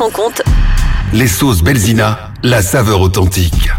en compte. Les sauces Belzina, la saveur authentique.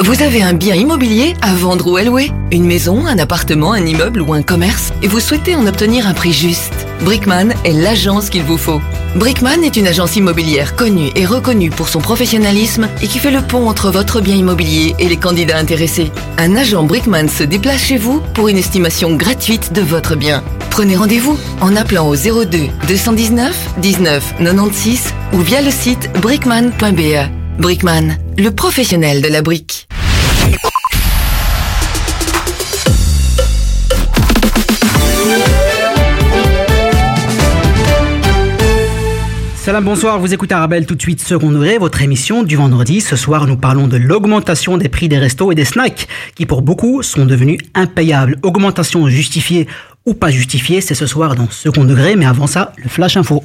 Vous avez un bien immobilier à vendre ou à louer Une maison, un appartement, un immeuble ou un commerce? Et vous souhaitez en obtenir un prix juste? Brickman est l'agence qu'il vous faut. Brickman est une agence immobilière connue et reconnue pour son professionnalisme et qui fait le pont entre votre bien immobilier et les candidats intéressés. Un agent Brickman se déplace chez vous pour une estimation gratuite de votre bien. Prenez rendez-vous en appelant au 02 219 19 96 ou via le site brickman.be. Brickman, le professionnel de la brique. Salam, bonsoir, vous écoutez Arabelle tout de suite second degré, votre émission du vendredi. Ce soir, nous parlons de l'augmentation des prix des restos et des snacks, qui pour beaucoup sont devenus impayables. Augmentation justifiée ou pas justifiée, c'est ce soir dans second degré, mais avant ça, le flash info.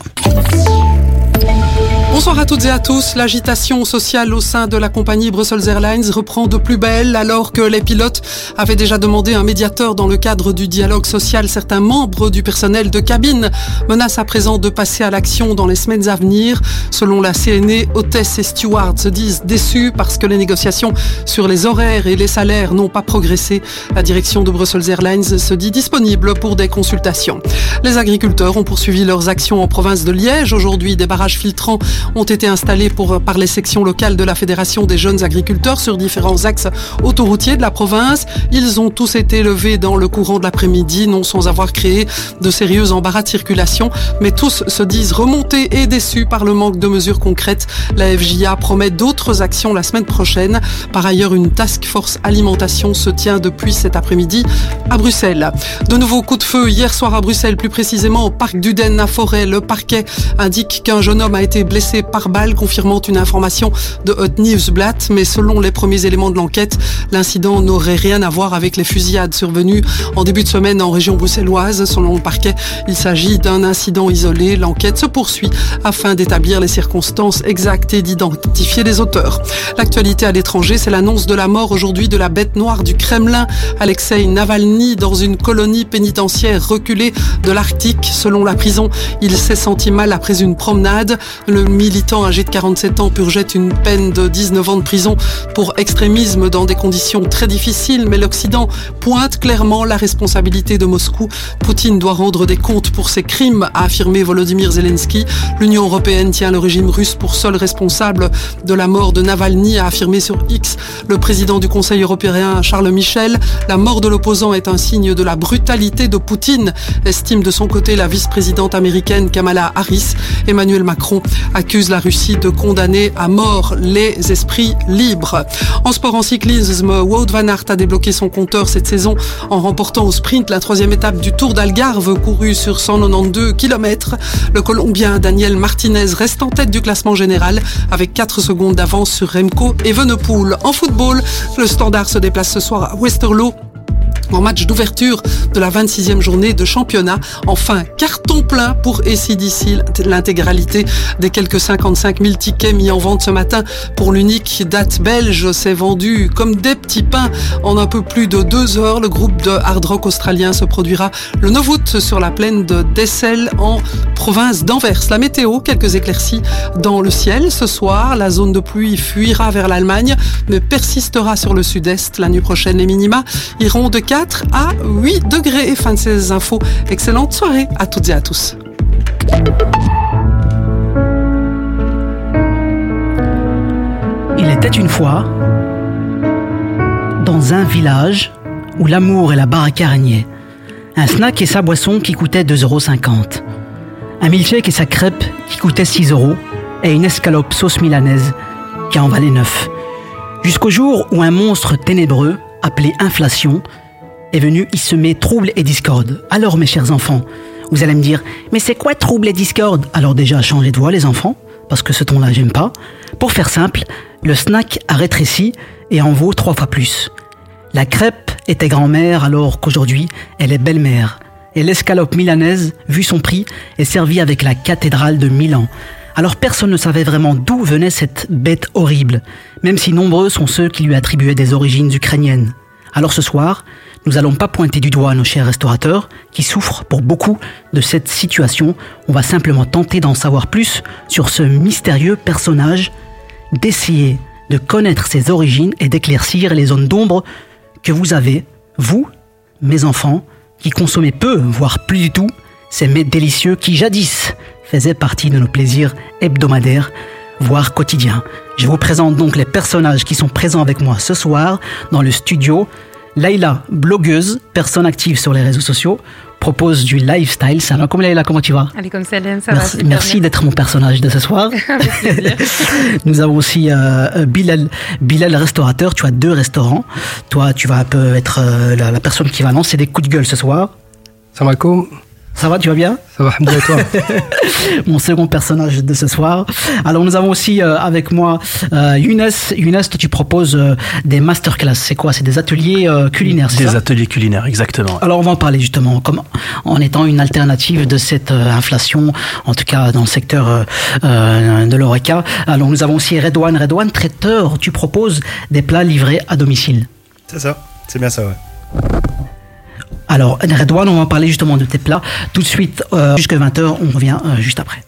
Bonsoir à toutes et à tous. L'agitation sociale au sein de la compagnie Brussels Airlines reprend de plus belle alors que les pilotes avaient déjà demandé un médiateur dans le cadre du dialogue social. Certains membres du personnel de cabine menacent à présent de passer à l'action dans les semaines à venir. Selon la CNE, hôtesses et stewards se disent déçus parce que les négociations sur les horaires et les salaires n'ont pas progressé. La direction de Brussels Airlines se dit disponible pour des consultations. Les agriculteurs ont poursuivi leurs actions en province de Liège. Aujourd'hui, des barrages filtrants ont été installés pour, par les sections locales de la Fédération des jeunes agriculteurs sur différents axes autoroutiers de la province. Ils ont tous été levés dans le courant de l'après-midi, non sans avoir créé de sérieux embarras de circulation, mais tous se disent remontés et déçus par le manque de mesures concrètes. La FJA promet d'autres actions la semaine prochaine. Par ailleurs, une task force alimentation se tient depuis cet après-midi à Bruxelles. De nouveaux coups de feu hier soir à Bruxelles, plus précisément au parc d'Uden à Forêt. Le parquet indique qu'un jeune homme a été blessé par balle, confirmant une information de Hot Newsblatt. Mais selon les premiers éléments de l'enquête, l'incident n'aurait rien à voir avec les fusillades survenues en début de semaine en région bruxelloise. Selon le parquet, il s'agit d'un incident isolé. L'enquête se poursuit afin d'établir les circonstances exactes et d'identifier les auteurs. L'actualité à l'étranger, c'est l'annonce de la mort aujourd'hui de la bête noire du Kremlin, Alexei Navalny, dans une colonie pénitentiaire reculée de l'Arctique. Selon la prison, il s'est senti mal après une promenade. Le militant âgé de 47 ans purgeait une peine de 19 ans de prison pour extrémisme dans des conditions très difficiles, mais l'Occident pointe clairement la responsabilité de Moscou. Poutine doit rendre des comptes pour ses crimes, a affirmé Volodymyr Zelensky. L'Union européenne tient le régime russe pour seul responsable de la mort de Navalny, a affirmé sur X le président du Conseil européen Charles Michel. La mort de l'opposant est un signe de la brutalité de Poutine, estime de son côté la vice-présidente américaine Kamala Harris. Emmanuel Macron a accuse la Russie de condamner à mort les esprits libres. En sport en cyclisme, Wout van Aert a débloqué son compteur cette saison en remportant au sprint la troisième étape du Tour d'Algarve couru sur 192 km. Le Colombien Daniel Martinez reste en tête du classement général avec 4 secondes d'avance sur Remco et Venepool. En football, le Standard se déplace ce soir à Westerlo en match d'ouverture de la 26e journée de championnat. Enfin, carton plein pour ACDC, l'intégralité des quelques 55 000 tickets mis en vente ce matin pour l'unique date belge s'est vendu comme des petits pains en un peu plus de deux heures. Le groupe de hard rock australien se produira le 9 août sur la plaine de Dessel en province d'Anvers. La météo, quelques éclaircies dans le ciel ce soir. La zone de pluie fuira vers l'Allemagne mais persistera sur le sud-est. La nuit prochaine, les minima iront de 4 4 à 8 degrés. Et fin de ces infos. Excellente soirée à toutes et à tous. Il était une fois dans un village où l'amour et la baraque régnaient. Un snack et sa boisson qui coûtaient 2,50 euros. Un milkshake et sa crêpe qui coûtaient 6 euros. Et une escalope sauce milanaise qui en valait 9. Jusqu'au jour où un monstre ténébreux, appelé inflation, est venu y semer trouble et discorde. Alors mes chers enfants, vous allez me dire, mais c'est quoi trouble et discorde? Alors déjà, changez de voix les enfants, parce que ce ton-là, j'aime pas. Pour faire simple, le snack a rétréci et en vaut trois fois plus. La crêpe était grand-mère alors qu'aujourd'hui, elle est belle-mère. Et l'escalope milanaise, vu son prix, est servie avec la cathédrale de Milan. Alors personne ne savait vraiment d'où venait cette bête horrible, même si nombreux sont ceux qui lui attribuaient des origines ukrainiennes. Alors ce soir, nous allons pas pointer du doigt nos chers restaurateurs qui souffrent pour beaucoup de cette situation. On va simplement tenter d'en savoir plus sur ce mystérieux personnage, d'essayer de connaître ses origines et d'éclaircir les zones d'ombre que vous avez, vous, mes enfants, qui consommez peu, voire plus du tout, ces mets délicieux qui jadis faisaient partie de nos plaisirs hebdomadaires, voire quotidiens. Je vous présente donc les personnages qui sont présents avec moi ce soir dans le studio. Laïla, blogueuse, personne active sur les réseaux sociaux, propose du lifestyle. Salam comme Laïla, comment tu vas? Allez comme Salam, ça Merci, va. merci d'être mon personnage de ce soir. Nous avons aussi euh, Bilal, Bilal restaurateur. Tu as deux restaurants. Toi, tu vas un peu être euh, la, la personne qui va lancer des coups de gueule ce soir. Salam alaikum. Ça va, tu vas bien Ça va, alhamdoulilah, toi Mon second personnage de ce soir. Alors nous avons aussi euh, avec moi euh, Younes. Younes, tu proposes euh, des masterclass. C'est quoi? C'est des ateliers euh, culinaires, c'est Des ça? ateliers culinaires, exactement. Alors on va en parler justement comme en étant une alternative de cette euh, inflation, en tout cas dans le secteur de l'ORECA. Alors nous avons aussi Redouane. Redouane, traiteur, tu proposes des plats livrés à domicile. C'est ça, c'est bien ça, ouais. Alors Redouane, on va parler justement de tes plats tout de suite euh, jusqu'à 20h. On revient euh, juste après.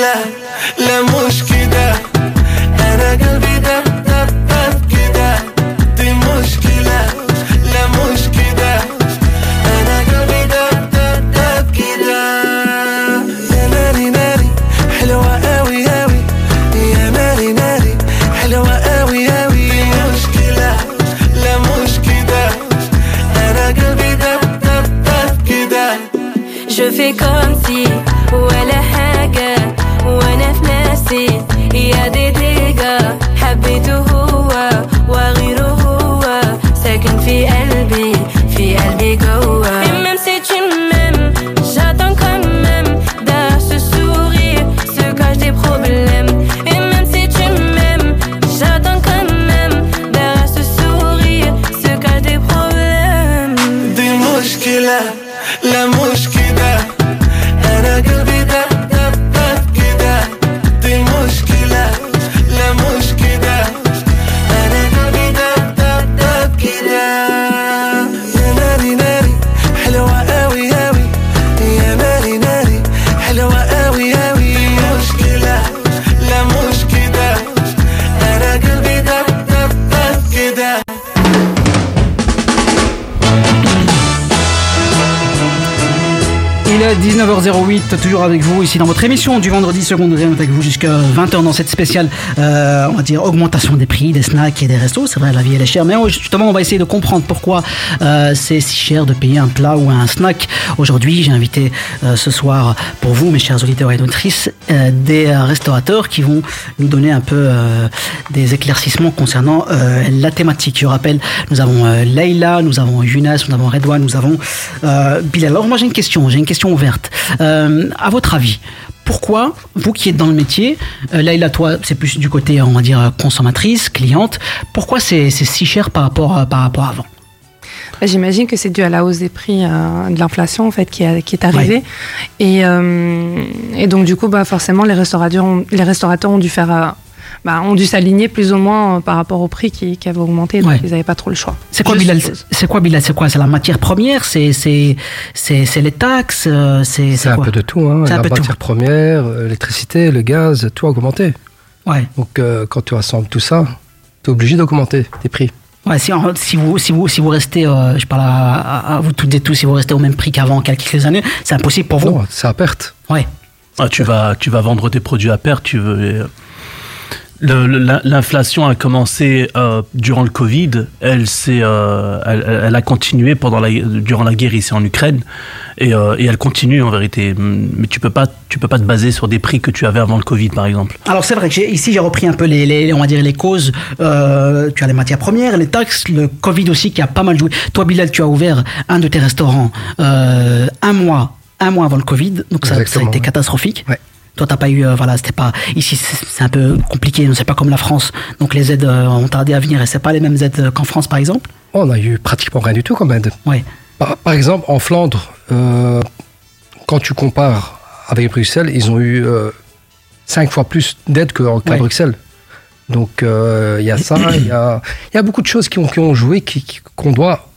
love. 19h08, toujours avec vous ici dans votre émission du vendredi seconde avec vous jusqu'à 20h dans cette spéciale, euh, on va dire, augmentation des prix, des snacks et des restos. C'est vrai, la vie elle est chère, mais justement, on va essayer de comprendre pourquoi euh, c'est si cher de payer un plat ou un snack. Aujourd'hui, j'ai invité euh, ce soir pour vous, mes chers auditeurs et auditrices, des restaurateurs qui vont nous donner un peu des éclaircissements concernant la thématique. Je rappelle, nous avons Leïla, nous avons Younes, nous avons Redouane, nous avons Bilal. Alors moi j'ai une question, j'ai une question ouverte. À votre avis, pourquoi, vous qui êtes dans le métier, euh, Leïla, toi, c'est plus du côté, on va dire, consommatrice, cliente, pourquoi c'est si cher par rapport, à- par rapport à avant? Bah, J'imagine que c'est dû à la hausse des prix euh, de l'inflation en fait qui, a- qui est arrivée. Et, euh, et donc du coup bah forcément les restaurateurs ont, les restaurateurs ont dû faire euh, bah, ont dû s'aligner plus ou moins euh, par rapport au prix qui, qui avait augmenté donc Ouais. ils n'avaient pas trop le choix. C'est quoi, Bilal. C'est quoi, Bilal C'est quoi? C'est la matière première? C'est c'est c'est c'est les taxes euh, C'est C'est un quoi? peu de tout, hein. C'est un La peu de matière première, euh, l'électricité, le gaz, tout a augmenté. Ouais. Donc euh, quand tu rassembles tout ça, tu es obligé d'augmenter tes prix. Ouais, si, en- si, vous, si, vous, si vous restez, euh, je parle à, à- à vous toutes et tous, si vous restez au même prix qu'avant, quelques années, c'est impossible pour vous. Non, c'est à perte. Ouais. Ah, tu, vas, tu vas vendre tes produits à perte. Tu veux... L'inflation a commencé euh, durant le Covid. Elle, s'est, euh, elle, a continué pendant la, durant la guerre ici en Ukraine. Et, euh, et elle continue en vérité. Mais tu peux pas, tu peux pas te baser sur des prix que tu avais avant le Covid, par exemple. Alors c'est vrai que ici j'ai repris un peu les, les- on va dire les causes. Euh, tu as les matières premières, les taxes, le Covid aussi qui a pas mal joué. Toi Bilal, tu as ouvert un de tes restaurants euh, un mois, un mois avant le Covid, donc ça, ça a été catastrophique. Ouais. Toi t'as pas eu, euh, voilà, c'était pas ici c'est un peu compliqué, c'est pas comme la France, donc les aides euh, ont tardé à venir et c'est pas les mêmes aides euh, qu'en France par exemple? On a eu pratiquement rien du tout comme aide. Ouais. Par, par exemple, en Flandre, euh, quand tu compares avec Bruxelles, ils ont eu cinq fois plus d'aide que- qu'à. Bruxelles. Donc il y a ça, il y a, y a beaucoup de choses qui ont, qui ont joué qu'on doit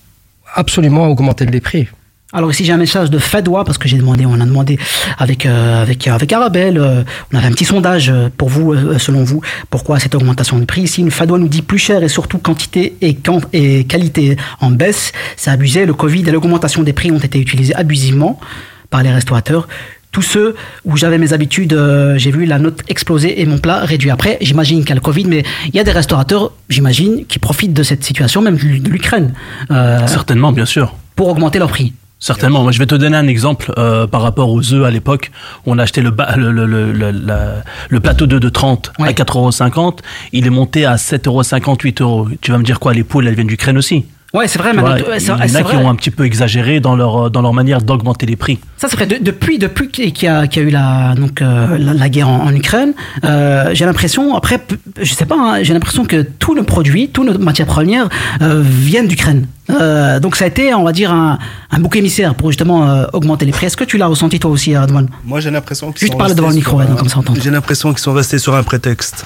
absolument augmenter les prix. Alors ici j'ai un message de Fadois parce que j'ai demandé, on a demandé avec euh, avec avec Arabelle, euh, on avait un petit sondage euh, pour vous, euh, selon vous, pourquoi cette augmentation de prix Ici, une Fadois nous dit plus cher et surtout quantité et, quand, et qualité en baisse, c'est abusé. Le Covid et l'augmentation des prix ont été utilisés abusivement par les restaurateurs. Tous ceux où j'avais mes habitudes, euh, j'ai vu la note exploser et mon plat réduit. Après, j'imagine qu'il y a le Covid, mais il y a des restaurateurs, j'imagine, qui profitent de cette situation, même de l'Ukraine, euh, Certainement, bien sûr. pour augmenter leur prix. Certainement. Moi, je vais te donner un exemple euh, par rapport aux œufs à l'époque. On a acheté le, ba- le, le, le, le- la- le plateau d'œufs de 30 Ouais. à 4,50 euros. Il est monté à 7,50 8 euros. Tu vas me dire quoi Les poules, elles viennent d'Ukraine aussi. Ouais, c'est vrai, vois, il c'est- y en c'est a qui vrai. ont un petit peu exagéré dans leur, euh, dans leur manière d'augmenter les prix. Ça, c'est vrai. De- depuis, depuis qu'il y, a, qu'il y a eu la, donc, euh, la, la guerre en, en Ukraine, euh, j'ai l'impression, après, je sais pas, hein, j'ai l'impression que tous nos produits, toutes nos matières premières euh, viennent d'Ukraine. Euh, donc ça a été, on va dire, un, un bouc émissaire pour justement euh, augmenter les prix. Est-ce que tu l'as ressenti toi aussi, Adwan Moi, j'ai l'impression qu'ils Juste sont parler devant le restés micro, un- comme ça on entend. J'ai l'impression qu'ils sont restés sur un prétexte.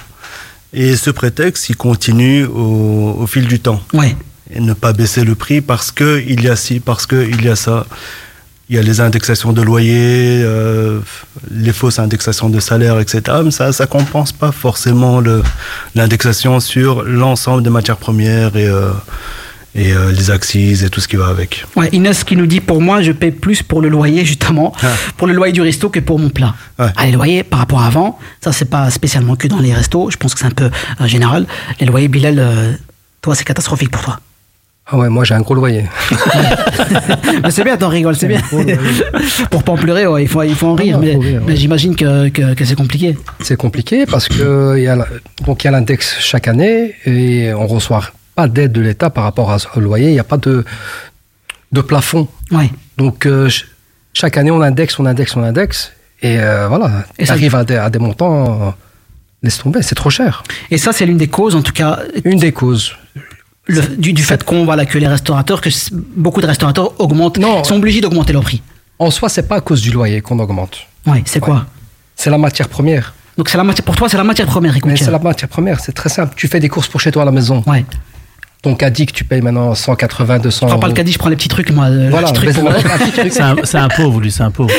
Et ce prétexte, il continue au, au fil du temps. Ouais. Et ne pas baisser le prix parce que il y a ci, parce que il y a ça. Il y a les indexations de loyer, euh, les fausses indexations de salaire, etc. Mais ça, ça compense pas forcément l'indexation sur l'ensemble des matières premières et, euh, et euh, les axes et tout ce qui va avec. Ouais, Inès qui nous dit pour moi, je paie plus pour le loyer justement, Ah. pour le loyer du resto que pour mon plat. Ouais. Ah, les loyers par rapport à avant, ça c'est pas spécialement que dans les restos. Je pense que c'est un peu euh, général. Les loyers, Bilal, euh, toi c'est catastrophique pour toi. Ah ouais, moi j'ai un gros loyer. mais c'est bien, t'en rigoles, c'est bien. pour pas en pleurer, ouais, il faut il faut en rire. non, mais j'imagine que, que, que c'est compliqué. C'est compliqué parce que y a la- donc il y a l'index chaque année et on reçoit pas d'aide de l'État par rapport à- au loyer. Il n'y a pas de de plafond. Ouais. Donc euh, ch- chaque année on indexe, on indexe, on indexe et euh, voilà. Et ça- ça arrive à des, à des montants. euh, laisse tomber, c'est trop cher. Et ça c'est l'une des causes, en tout cas, Une des causes. Le- du, du fait qu'on voilà que les restaurateurs, que beaucoup de restaurateurs augmentent, Non. sont obligés d'augmenter leur prix. En soi, c'est pas à cause du loyer qu'on augmente. Ouais, c'est quoi? C'est la matière première. Donc c'est la matière, pour toi, c'est la matière première Mais c'est la matière première, c'est très simple. Tu fais des courses pour chez toi à la maison. Ouais. Ton caddie que tu payes maintenant 180, 200 Je prends pas le euros. caddie, je prends les petits trucs, moi. le Voilà, mais c'est un un, pauvre, lui, c'est un pauvre.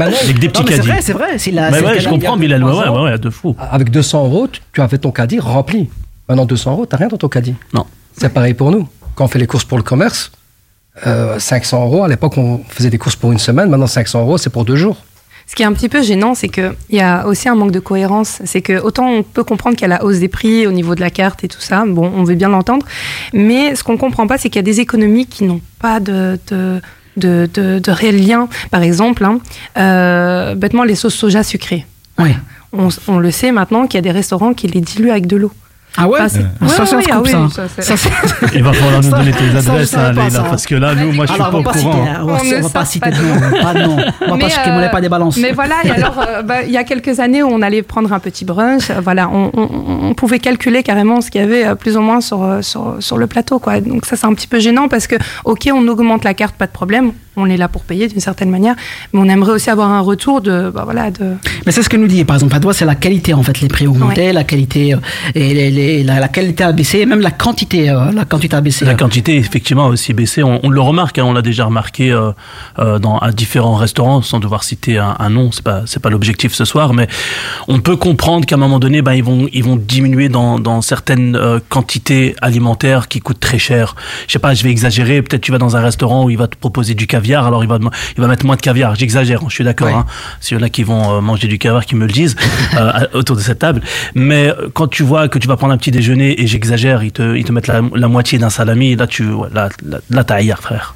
Avec des petits mais c'est caddies. vrai, c'est vrai. c'est la- Mais ouais, le je comprends, Bilal. Ouais, ouais, ouais, ouais, de fou. avec 200 euros, tu- tu avais ton caddie rempli. Maintenant, 200 euros, t'as rien dans ton caddie. Non. C'est pareil pour nous. Quand on fait les courses pour le commerce, euh, 500 euros, à l'époque, on faisait des courses pour une semaine. Maintenant, 500 euros, c'est pour deux jours. Ce qui est un petit peu gênant, c'est qu'il y a aussi un manque de cohérence. C'est que autant on peut comprendre qu'il y a la hausse des prix au niveau de la carte et tout ça, bon, on veut bien l'entendre, mais ce qu'on comprend pas, c'est qu'il y a des économies qui n'ont pas de, de, de. Par exemple, hein, euh, bêtement, les sauces soja sucrées. Ouais. On, on le sait maintenant qu'il y a des restaurants qui les diluent avec de l'eau. Ah ouais Ça, Ouais, c'est un ouais, scoop, oui, ça. Il va falloir nous donner tes adresses, hein, Leïla, parce que là, nous, moi, je suis Alors, pas on au va pas courant. citer, on ne va pas citer de nom, pas de nom. On va Mais, pas euh, pas des balances. Mais voilà, et alors, euh, bah, il y a quelques années où on allait prendre un petit brunch, voilà, on, on- on pouvait calculer carrément ce qu'il y avait euh, plus ou moins sur, euh, sur, sur le plateau, quoi. Donc ça, c'est un petit peu gênant parce que, ok, on augmente la carte, pas de problème, on est là pour payer d'une certaine manière, mais on aimerait aussi avoir un retour de, bah, voilà, de. Mais c'est ce que nous dit, par exemple, à toi, c'est la qualité, en fait, les prix augmentés, la qualité, et les, les- et la, la qualité a baissé, et même la quantité, euh, la quantité a baissé. La quantité, effectivement, a aussi baissé. On, on le remarque, hein, on l'a déjà remarqué euh, euh, dans à différents restaurants, sans devoir citer un, un nom. C'est pas c'est pas l'objectif ce soir, mais on peut comprendre qu'à un moment donné, ben ils vont ils vont diminuer dans dans certaines quantités alimentaires qui coûtent très cher. Je sais pas, je vais exagérer. Peut-être tu vas dans un restaurant où il va te proposer du caviar, alors il va il va mettre moins de caviar. J'exagère, je suis d'accord. Hein. S'il y en a qui vont manger du caviar, qui me le disent autour de cette table. Mais quand tu vois que tu vas prendre un petit déjeuner et j'exagère, ils te ils te mettent la, la moitié d'un salami, là tu ouais, là là, là t'as ailleurs, frère.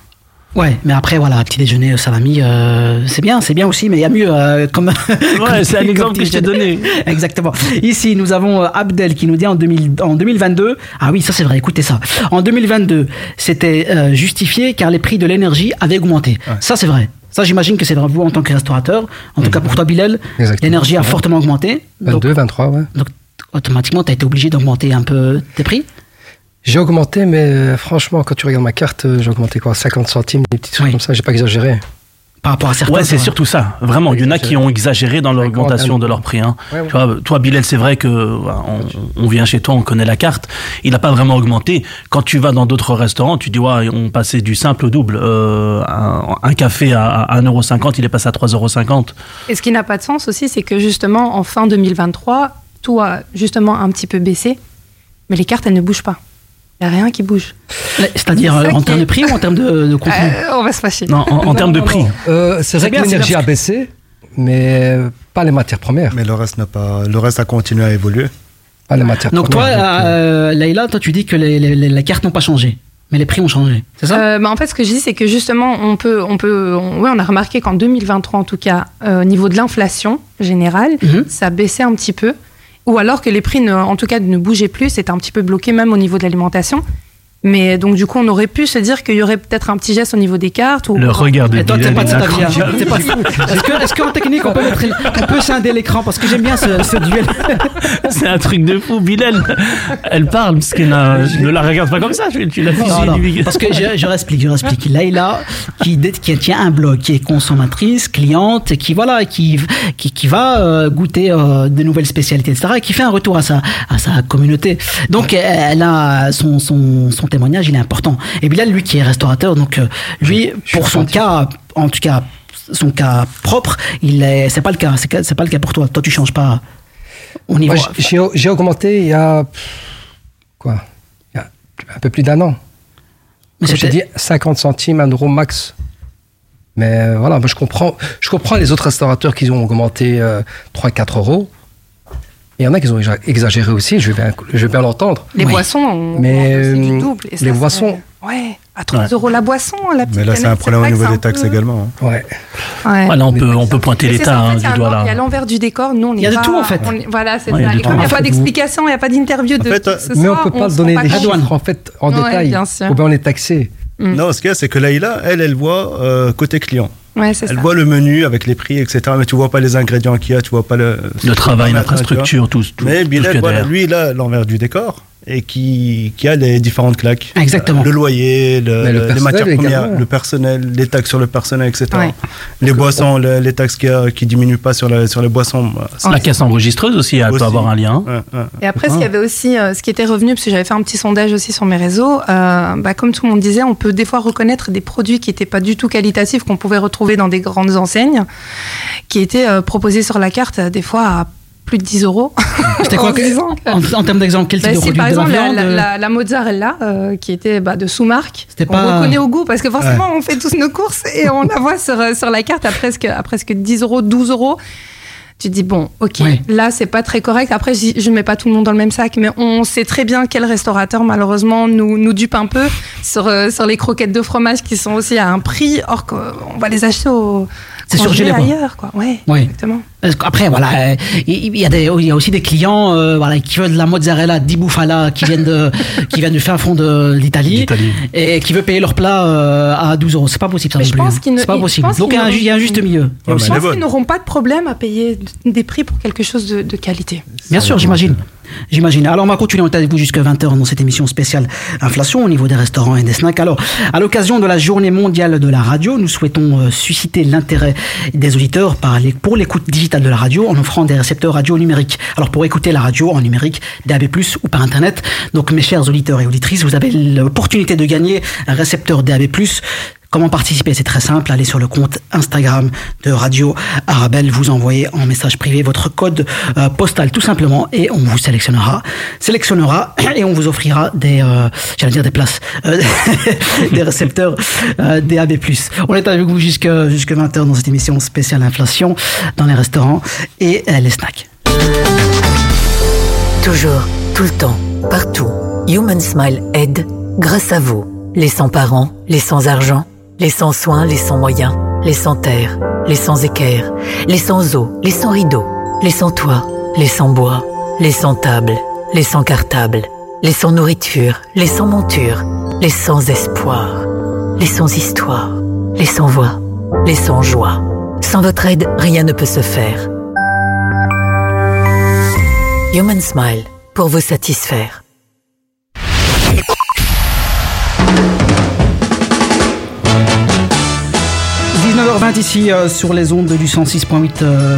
Ouais, mais après, voilà, petit déjeuner, salami, euh, c'est bien, c'est bien aussi, mais il y a mieux euh, comme. Ouais, c'est un exemple que je t'ai donné. Exactement. Ici, nous avons euh, Abdel qui nous dit en, 2000 en 2022. Ah oui, ça c'est vrai, écoutez ça. En 2022, c'était euh, justifié car les prix de l'énergie avaient augmenté. Ça c'est vrai. Ça, j'imagine que c'est vrai vous en tant que restaurateur. En tout cas, pour toi, Bilal, l'énergie a fortement augmenté. Donc, 22, 23, ouais. donc, automatiquement, tu as été obligé d'augmenter un peu tes prix. J'ai augmenté, mais euh, franchement, quand tu regardes ma carte, euh, j'ai augmenté quoi 50 centimes, des petites choses Oui. comme ça, j'ai pas exagéré. Par rapport à certains. Ouais, c'est surtout ça. Vraiment, il y en a qui ont exagéré dans l'augmentation de leur prix. Hein. Ouais, ouais. Tu vois, toi, Bilal, c'est vrai que on, on vient chez toi, on connaît la carte. Il n'a pas vraiment augmenté. Quand tu vas dans d'autres restaurants, tu dis ouais, on passait du simple au double. Euh, un, un café à, à 1,50€, il est passé à 3,50€. Et ce qui n'a pas de sens aussi, c'est que justement, en fin 2023, tout a justement un petit peu baissé, mais les cartes, elles ne bougent pas. Il n'y a rien qui bouge. C'est-à-dire euh, en qui termes est- de prix ou en termes de, de contenu Euh, on va se fâcher. Non, en, en termes de prix. euh, c'est vrai que l'énergie a baissé, mais euh, pas les matières premières. Mais le reste n'a pas, le reste a continué à évoluer. Pas les matières Donc toi, premières. donc, euh, euh, Leïla, toi tu dis que les, les- les- les cartes n'ont pas changé, mais les prix ont changé, c'est ça? Euh, bah, en fait, ce que je dis, c'est que justement, on peut, on peut, on, ouais, on a remarqué qu'en 2023, en tout cas, euh, au niveau de l'inflation générale, Mhm. ça baissait un petit peu, ou alors que les prix, ne- en tout cas, ne bougeaient plus, c'était un petit peu bloqué même au niveau de l'alimentation. Mais donc, du coup, on aurait pu se dire qu'il y aurait peut-être un petit geste au niveau des cartes. Ou... Le regard de Et toi, t'es Bilal, pas de il est cet avis, hein. incroyable. T'es pas de- Est-ce que- est-ce qu'en technique, on peut, mettre- on peut scinder l'écran Parce que j'aime bien ce, ce duel. C'est un truc de fou. Bilal, elle parle, parce qu'elle n'a- je ne la regarde pas comme ça. je- Tu l'as Non, non, parce que je, je réexplique, je réexplique. Laïla, qui, dé- qui tient un blog, qui est consommatrice, cliente, qui voilà, qui qui, qui va euh, goûter euh, de nouvelles spécialités, etc., et qui fait un retour à sa à sa communauté. Donc, elle a son son son témoignage, il est important. Et Bilal, lui, qui est restaurateur, donc euh, lui, pour son cas, en tout cas, son cas propre, il est, c'est pas le cas, c'est pas le cas pour toi. Toi, tu changes pas. Au niveau. j'ai- j'ai j'ai augmenté il y a. Quoi Il y a un peu plus d'un an. mais Comme c'était- dit, 50 centimes, 1 euro max. Mais euh, voilà, moi je comprends, je comprends les autres restaurateurs qui ont augmenté euh, 3-4 euros. Il y en a qui ont exa- exagéré aussi, je vais bien, je vais bien l'entendre. Les Oui. boissons, on Mais, on aussi du euh, double. Et ça, les boissons- Ouais, à 3 Ouais. euros la boisson, la petite Mais là, c'est un problème au niveau des taxes peu- également. hein. Ouais. Ouais. Voilà, on peut, on peut pointer l'État hein, du doigt là. Il y a l'envers du décor. Nous, on Il y a de pas- tout, en fait. on voilà, c'est Ouais, il y a ça. du Et comme il tout. n'y a pas d'explication, il n'y a pas d'interview de fait, ce Mais on soit, peut pas donner des chiffres en fait en détail. bien sûr. Ou bien on est taxé. Mm. Non, ce qu'il y a, c'est que Laïla, elle, elle voit euh, côté client. Ouais, Elle ça. voit le menu avec les prix, etc. Mais tu vois pas les ingrédients qu'il y a, tu vois pas le. Le travail, l'infrastructure, tout, tout, Mais tout ce Bilal, voilà, lui, il a l'envers du décor et qui, qui a les différentes claques. Exactement. Le loyer, le- les personnel matières premières, également. le personnel, les taxes sur le personnel, etc. Ouais. Les boissons, le- les taxes qui, qui diminuent pas sur, la- sur les boissons. bah, La caisse enregistreuse aussi, elle Aussi. peut avoir un lien. Ouais, ouais. Et après, ce qu'il y avait aussi, euh, ce qui était revenu, parce que j'avais fait un petit sondage aussi sur mes réseaux, euh, bah, comme tout le monde disait, on peut des fois reconnaître des produits qui n'étaient pas du tout qualitatifs, qu'on pouvait retrouver dans des grandes enseignes, qui étaient euh, proposés sur la carte, euh, des fois à plus de 10 euros. C'était quoi En en, en termes d'exemple, quel type Bah, de produit par de exemple la, euh, la- la mozzarella euh, qui était bah, de sous-marque, on pas- reconnaît au goût parce que forcément on fait tous nos courses et on la voit sur, euh, sur la carte à presque, à presque 10 euros, 12 euros. Tu te dis bon, ok, Oui. là c'est pas très correct. Après, je je mets pas tout le monde dans le même sac, mais on sait très bien quel restaurateur malheureusement nous, nous dupe un peu sur, euh, sur les croquettes de fromage qui sont aussi à un prix, or qu'on va les acheter au C'est quoi. ailleurs, quoi. Ouais, Oui. exactement. Qu'après, voilà, euh, il y, a des, il y a aussi des clients euh, voilà, qui veulent de la mozzarella di bufala qui viennent de, qui viennent du fin fond de l'Italie et qui veut payer leur plat euh, à 12 euros. C'est pas possible ça Mais non je plus. pense hein. ne- C'est pas possible. Donc il y, a un y a juste milieu. Ouais, je pense qu'ils n'auront pas de problème à payer des prix pour quelque chose de, de qualité. Bien sûr, j'imagine. j'imagine. Alors, on va continuer, on est avec vous jusqu'à 20h dans cette émission spéciale inflation au niveau des restaurants Alors, à l'occasion de la journée mondiale de la radio, nous souhaitons euh, susciter l'intérêt des auditeurs pour l'écoute digitale de la radio en offrant des récepteurs radio numériques. Alors, pour écouter la radio en numérique, DAB+, ou par Internet, donc mes chers auditeurs et auditrices, vous avez l'opportunité de gagner un récepteur DAB+, Comment participer? C'est très simple. Allez sur le compte Instagram de Radio Arabelle. Vous envoyez en message privé votre code euh, postal tout simplement et on vous sélectionnera, sélectionnera et on vous offrira des, euh, j'allais dire des places, euh, des récepteurs euh, DAB+. On est avec vous jusque jusque 20h dans cette émission spéciale inflation dans les restaurants et les snacks. Toujours, tout le temps, partout. Human Smile aide grâce à vous. Les sans-parents, les sans-argent, les sans-soins, les sans-moyens, les sans-terre, les sans-équerre, les sans-eau, les sans-rideaux, les sans-toit, les sans-bois, les sans-table, les sans-cartable, les sans-nourriture, les sans-monture, les sans-espoir, les sans-histoire, les sans-voix, les sans-joie. Sans votre aide, rien ne peut se faire. Human Smile, pour vous satisfaire. 19h20 ici euh, sur les ondes du 106.8 euh,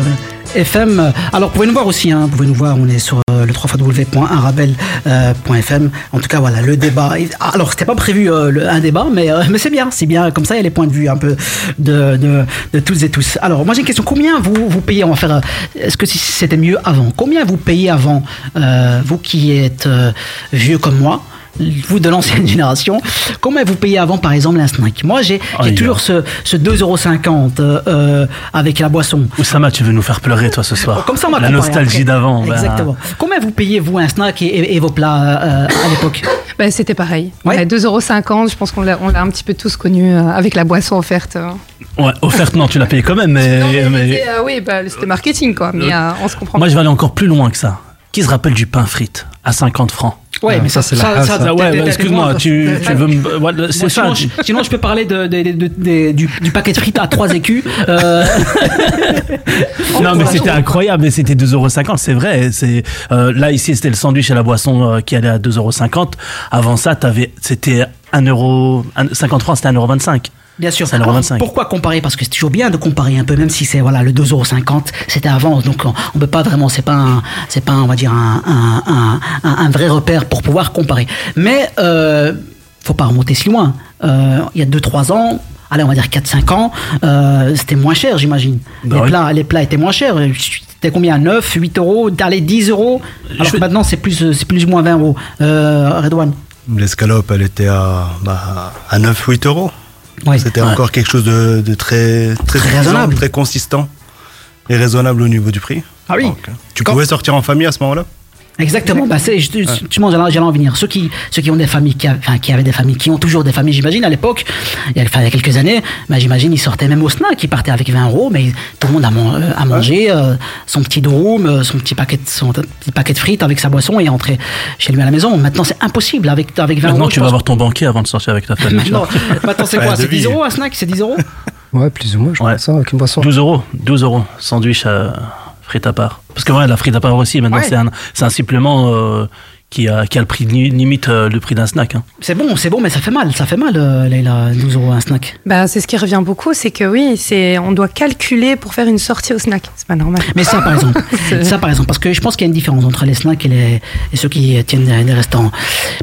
FM. Alors, pouvez nous voir aussi, hein, pouvez nous voir, on est sur euh, le www.arabel.fm. en tout cas, voilà, le débat. Alors, c'était pas prévu un débat, mais, mais c'est bien, c'est bien, comme ça, il y a les points de vue un peu de, de, de toutes et tous. Alors, moi j'ai une question, combien vous, vous payez, on va faire, est-ce que c'était mieux avant Combien vous payez avant, vous qui êtes vieux comme moi vous de l'ancienne génération, combien vous payez avant par exemple un snack? Moi j'ai toujours ce, ce 2,50€ euh, euh, avec la boisson. Oussama, tu veux nous faire pleurer, toi, ce soir Comme ça, on La nostalgie d'avant. ben, Exactement. Combien vous payez vous un snack et, et- et vos plats euh, à l'époque? Bah, C'était pareil. Ouais. Ouais, 2,50€, je pense qu'on l'a un petit peu tous connu euh, avec la boisson offerte. euh. Ouais, offerte, non, tu l'as payé quand même, mais. Non, mais euh, oui, bah, c'était marketing, quoi. Mais euh, on se comprend. Moi, je vais aller encore plus loin que ça. Qui se rappelle du pain frites à 50 francs? Ouais, Ah, mais ça, ça, c'est la ça. Ouais, t'es- bah, t'es- excuse-moi, tu, tu veux me. c'est ça. sinon, je, sinon, je peux parler de, de- de- de- de- du, du paquet de frites à 3 écus. Euh, Non, mais c'était incroyable, mais c'était 2,50€, c'est vrai. C'est euh, Là, ici, c'était le sandwich et la boisson euh, qui allait à 2,50€. Avant ça, t'avais- c'était 1 euro, un- 50 francs, c'était 1,25€. Bien sûr. C'est 1,25. Alors, pourquoi comparer? Parce que c'est toujours bien de comparer un peu, même si c'est voilà le 2,50€, c'était avant, donc on, on peut pas vraiment, c'est pas, c'est pas, on va dire un, un, un- un- un vrai repère pour pouvoir comparer. Mais euh, faut pas remonter si loin. Euh, il y a 2-3 ans. Allez, on va dire 4-5 ans, euh, c'était moins cher, j'imagine. Bah les, oui. plats, les plats étaient moins chers. C'était combien? 9, 8 euros Allez, 10 euros Alors Je que maintenant, c'est plus, c'est plus ou moins 20 euros. Euh, Redouane L'escalope, elle était à, bah, à 9-8 euros. C'était Ouais. encore quelque chose de, de très, très, Très raisonnable. très consistant et raisonnable au niveau du prix. Ah oui. Donc, tu Quand- pouvais sortir en famille à ce moment-là? Exactement, bah c'est, je- je- justement, j'allais en venir. Ceux qui, ceux qui ont des familles, qui, a- enfin, qui avaient des familles, qui ont toujours des familles, j'imagine, à l'époque, il y a, enfin, il y a quelques années, bah, j'imagine, ils sortaient même au snack, ils partaient avec 20 euros, mais tout le monde a, man- euh, a mangé euh, son petit durum, euh, son petit paquet, de, son petit paquet de frites avec sa boisson et entrer chez lui à la maison. Maintenant, c'est impossible avec, avec 20 Maintenant, euros. tu je vas pense- voir ton banquier avant de sortir avec ta famille. tu maintenant, c'est quoi? C'est devis. 10 euros un snack? C'est 10 euros? Ouais, plus ou moins, je Ouais. pense, ça, avec une boisson. 12 euros, 12 euros, sandwich à frites à part. Parce que voilà, la frite à part aussi, maintenant, Ouais. c'est un, c'est un supplément euh, qui, a, qui a le prix de- limite euh, le prix d'un snack. hein. C'est bon, c'est bon, mais ça fait mal, ça fait mal, euh, Leïla, 12 euros un snack. Bah, c'est ce qui revient beaucoup, c'est que oui, c'est on doit calculer pour faire une sortie au snack. C'est pas normal. Mais ça, par exemple, ça, par exemple, parce que je pense qu'il y a une différence entre les snacks et, les, et ceux qui tiennent des, restaurants.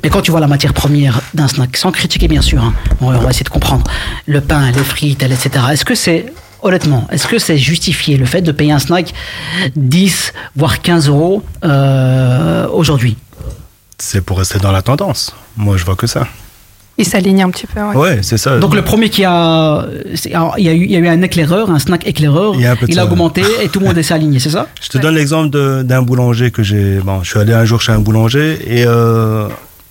Mais quand tu vois la matière première d'un snack, sans critiquer bien sûr, hein, on, va, on va essayer de comprendre, le pain, les frites, etc. Est-ce que c'est, honnêtement, est-ce que c'est justifié le fait de payer un snack 10 voire 15 euros euh, aujourd'hui? C'est pour rester dans la tendance. Moi, je vois que ça. Il s'aligne un petit peu. ouais. Ouais, c'est ça. Donc le premier qui a, alors, il y a eu, il y a eu un éclaireur, un snack éclaireur, Il y a de il augmenté et tout le monde s'est aligné, c'est ça? Je te donne l'exemple de- d'un boulanger que j'ai. Bon, je suis allé un jour chez un boulanger et euh,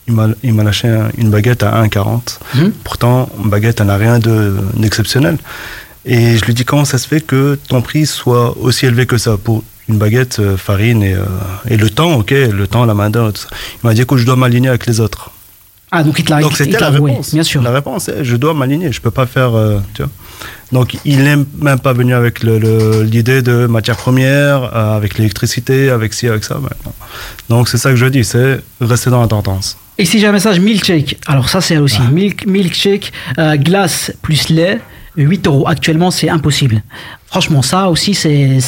il m'a il m'a lâché un- une baguette à 1,40. Mhm. Pourtant, une baguette, elle n'a rien de- d'exceptionnel. Et je lui dis comment ça se fait que ton prix soit aussi élevé que ça pour une baguette, euh, farine et, euh, et le temps, ok, le temps, la main d'œuvre. tout ça. Il m'a dit écoute, je dois m'aligner avec les autres. Ah, donc il te l'a Donc c'était la réponse. bien sûr. La réponse, est, je dois m'aligner, je peux pas faire, euh, tu vois. Donc il n'est même pas venu avec l'idée de matière première, avec l'électricité, avec ci, avec ça. Donc c'est ça que je dis, c'est rester dans la tendance. Et si j'ai un message milkshake, alors ça c'est aussi Ah. milk, milkshake, glace plus lait, 8 euros. Actuellement, c'est impossible. Franchement, ça aussi, c'est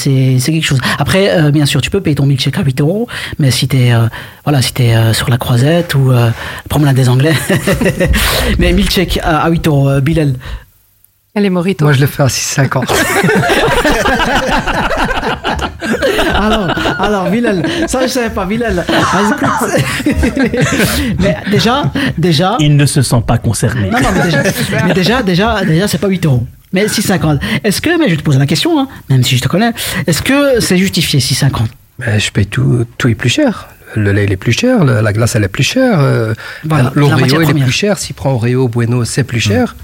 quelque chose. Après, euh, bien sûr, tu peux payer ton milkshake à 8 euros, mais si t'es euh, voilà, si t'es euh, sur la croisette ou euh, promenade des Anglais, mais milkshake à, à 8 euros, Bilal. Et les mojitos. Moi, je le fais à 6,50. Alors, alors, Bilal, ça je savais pas, Bilal. Mais déjà, déjà. Il ne se sent pas concerné. Non, non, mais déjà, mais déjà, déjà, déjà c'est pas 8 euros. Mais 6,50. Est-ce que, mais je vais te poser la question, hein, même si je te connais, est-ce que c'est justifié 6,50 Mais je paye tout, tout est plus cher. Le lait, il est plus cher, le- la glace, elle est plus chère. euh, Voilà, L'Oreo, il est plus cher. S'il prend Oreo, Bueno, c'est plus cher.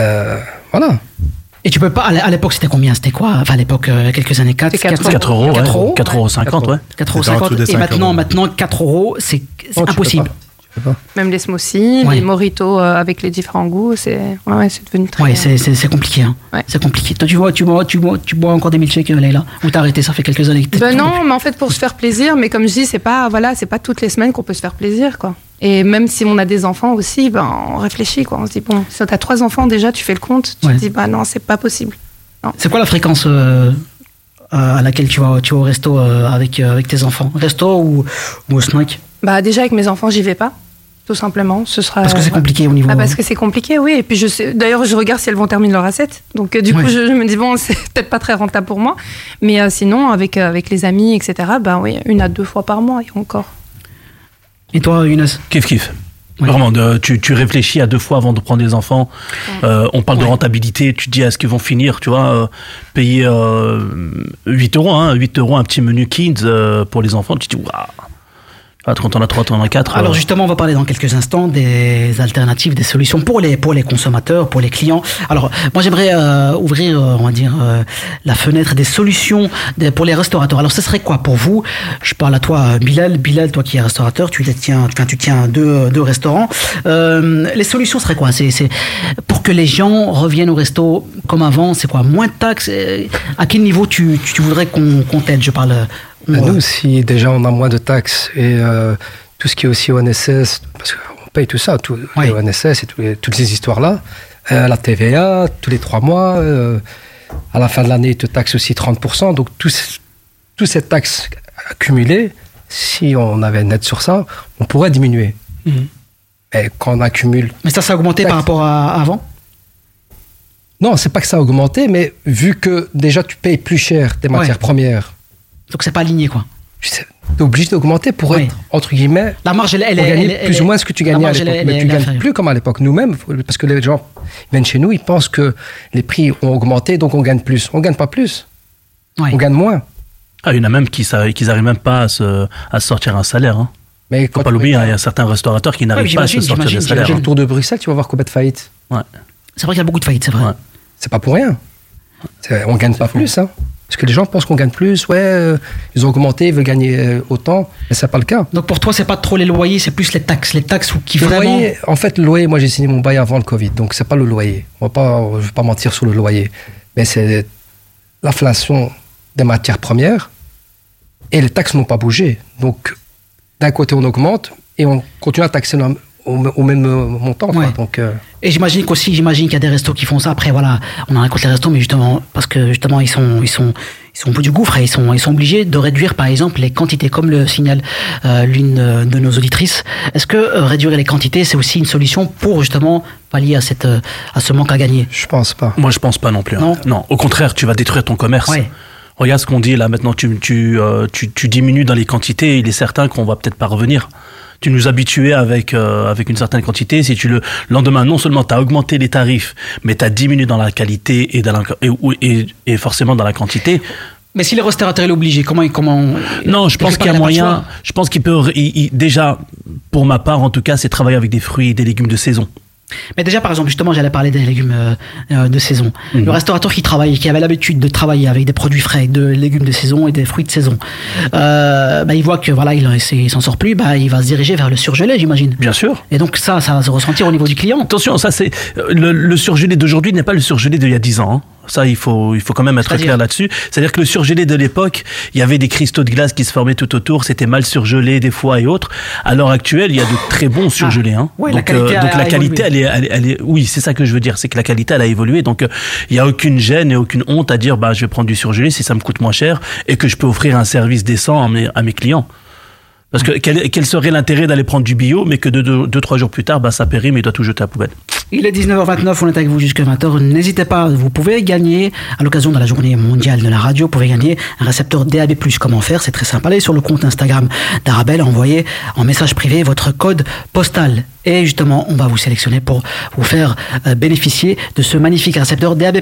Euh, voilà. Et tu peux pas, à l'é- à l'époque c'était combien? C'était quoi? Enfin à l'époque, euh, quelques années 4, C'est 4 4 euros, ouais. 4 euros. 4 euros 50, ouais. 4 euros C'était en dessous 50. des Et 5 maintenant, maintenant 4 euros, c'est peux impossible. Même les smoothies, Ouais. les mojitos euh, avec les différents goûts, c'est ouais, devenu très. Ouais, c'est compliqué. Hein. Ouais. C'est compliqué. Toi, tu vois, tu bois, tu bois, tu bois encore des milkshakes, euh, Leïla? Ou t'as arrêté Ça fait quelques années que Ben non, mais en fait pour se faire plaisir, mais comme je dis, c'est pas voilà, c'est pas toutes les semaines qu'on peut se faire plaisir quoi. Et même si on a des enfants aussi, ben on réfléchit quoi. On se dit bon, si t'as trois enfants déjà, tu fais le compte, tu te dis bah non, c'est pas possible. C'est quoi la fréquence euh, à laquelle tu vas, tu vas au resto avec, avec tes enfants? Resto ou, ou au snack? Bah déjà avec mes enfants, j'y vais pas, tout simplement. Ce sera Parce que c'est compliqué au niveau. Ah, parce que c'est compliqué, oui. Et puis, je sais, d'ailleurs, je regarde si elles vont terminer leur assiette. Donc, euh, du Ouais. coup, je, je me dis, bon, c'est peut-être pas très rentable pour moi. Mais euh, sinon, avec, euh, avec les amis, etc., ben oui, une à deux fois par mois, et encore. Et toi, Younes? Kiff kiff. Oui. Vraiment, de- tu, tu réfléchis à deux fois avant de prendre des enfants. Euh, on parle de rentabilité, tu te dis est-ce qu'ils vont finir, tu vois, euh, payer euh, 8 euros, hein, 8 euros un petit menu kids euh, pour les enfants, tu te dis waouh. Ah, Quand on a 3, on a 4. Alors justement, on va parler dans quelques instants des alternatives, des solutions pour les pour les consommateurs, pour les clients. Alors moi j'aimerais euh, ouvrir, euh, on va dire, euh, la fenêtre des solutions des- pour les restaurateurs. Alors ce serait quoi pour vous? Je parle à toi, Bilal. Bilal, toi qui es restaurateur, tu tiens, tu tiens deux deux restaurants. Les solutions seraient quoi? C'est c'est pour que les gens reviennent au resto comme avant. C'est quoi? Moins de taxes? À quel niveau tu tu, voudrais qu'on qu'on t'aide? Je parle. Nous, si déjà on a moins de taxes et euh, tout ce qui est aussi ONSS, parce qu'on paye tout ça, tout, Oui. les ONSS et les- toutes ces histoires-là, euh, la TVA, tous les trois mois, euh, à la fin de l'année, ils te taxent aussi 30%. Donc, toutes ces taxes accumulées, si on avait aide sur ça, on pourrait diminuer. Mhm. Mais quand on accumule. Mais ça, ça a augmenté par rapport à avant? Non, c'est pas que ça a augmenté, mais vu que déjà tu payes plus cher tes matières Ouais. premières, Donc c'est pas aligné quoi. tu sais, es obligé d'augmenter pour Oui. être, entre guillemets, La marge, elle, elle, pour est- gagner elle plus elle ou moins ce que tu gagnais à marge, l'époque. Mais tu elle est gagnes plus comme à l'époque. Nous-mêmes, parce que les gens viennent chez nous, ils pensent que les prix ont augmenté, donc on gagne plus. On gagne pas plus, Ouais. on gagne moins. Ah, il y en a même qui n'arrivent même pas à se, à se sortir un salaire. Hein. Mais Faut pas l'oublier, hein, il y a certains restaurateurs qui n'arrivent Oui, pas à se sortir des salaires. tu fais hein. le tour de Bruxelles, tu vas voir combien de faillites. C'est vrai qu'il y a beaucoup de faillites, c'est vrai. Ouais. C'est pas pour rien. On gagne pas fou. plus. Hein. Parce que les gens pensent qu'on gagne plus. Ouais, euh, ils ont augmenté, ils veulent gagner euh, autant. Mais c'est pas le cas. Donc pour toi, c'est pas trop les loyers, c'est plus les taxes. Les taxes qui Le vraiment. loyer, en fait, le loyer, moi j'ai signé mon bail avant le Covid, donc c'est pas le loyer. On va pas, je vais pas mentir sur le loyer, mais c'est l'inflation des matières premières et les taxes n'ont pas bougé. Donc d'un côté on augmente et on continue à taxer au, au même montant. quoi. Ouais. Donc euh, Et j'imagine qu'aussi, j'imagine qu'il y a des restos qui font ça. Après, voilà, on en raconte les restos, mais justement, parce que justement, ils sont, ils sont, ils sont au bout du gouffre et ils sont, ils sont obligés de réduire, par exemple, les quantités, comme le signale euh, l'une euh, de nos auditrices. Est-ce que euh, réduire les quantités, c'est aussi une solution pour justement pallier à cette, euh, à ce manque à gagner? Je pense pas. Moi, je pense pas non plus. hein. Non. au contraire, tu vas détruire ton commerce. Ouais. Regarde ce qu'on dit là maintenant, tu, tu, euh, tu, tu diminues dans les quantités, il est certain qu'on va peut-être pas revenir. Tu nous habituais avec, euh, avec une certaine quantité, si tu le lendemain, non seulement tu as augmenté les tarifs, mais tu as diminué dans la qualité et, dans la, et, et, et forcément dans la quantité. Mais si le restaurateur est obligé, comment, comment Non, je pense qu'il y a moyen. Je pense qu'il peut. il- il- déjà, pour ma part, en tout cas, c'est travailler avec des fruits et des légumes de saison. Mais déjà, par exemple, justement, j'allais parler des légumes euh, euh, de saison. Mhm. Le restaurateur qui travaille, qui avait l'habitude de travailler avec des produits frais, de légumes de saison et des fruits de saison, euh, bah, il voit que voilà, il, il s'en sort plus, bah, il va se diriger vers le surgelé, j'imagine. Bien sûr. Et donc ça, ça va se ressentir au niveau du client. Attention, ça c'est le, le surgelé d'aujourd'hui n'est pas le surgelé d'il y a 10 ans. hein. Ça, il faut, il faut quand même être clair là-dessus. C'est-à-dire que le surgelé de l'époque, il y avait des cristaux de glace qui se formaient tout autour, c'était mal surgelé des fois et autres. À l'heure actuelle, il y a de très bons surgelés. Hein. ouais, la donc, qualité a- donc la qualité, elle est, elle est, elle est- oui, c'est ça que je veux dire, c'est que la qualité, elle a évolué. Donc, euh, il y a aucune gêne et aucune honte à dire, bah, je vais prendre du surgelé si ça me coûte moins cher et que je peux offrir un service décent à mes, à mes clients. Parce que quel, quel serait l'intérêt d'aller prendre du bio, mais que deux, deux, deux, trois jours plus tard, bah, ça périme et doit tout jeter à la poubelle. Il est 19h29, on est avec vous jusqu'à 20h. N'hésitez pas, vous pouvez gagner, à l'occasion de la journée mondiale de la radio, vous pouvez gagner un récepteur DAB+. Comment faire? C'est très simple. Allez sur le compte Instagram d'Arabelle, envoyez en message privé votre code postal. Et justement, on va vous sélectionner pour vous faire euh, bénéficier de ce magnifique récepteur DAB+.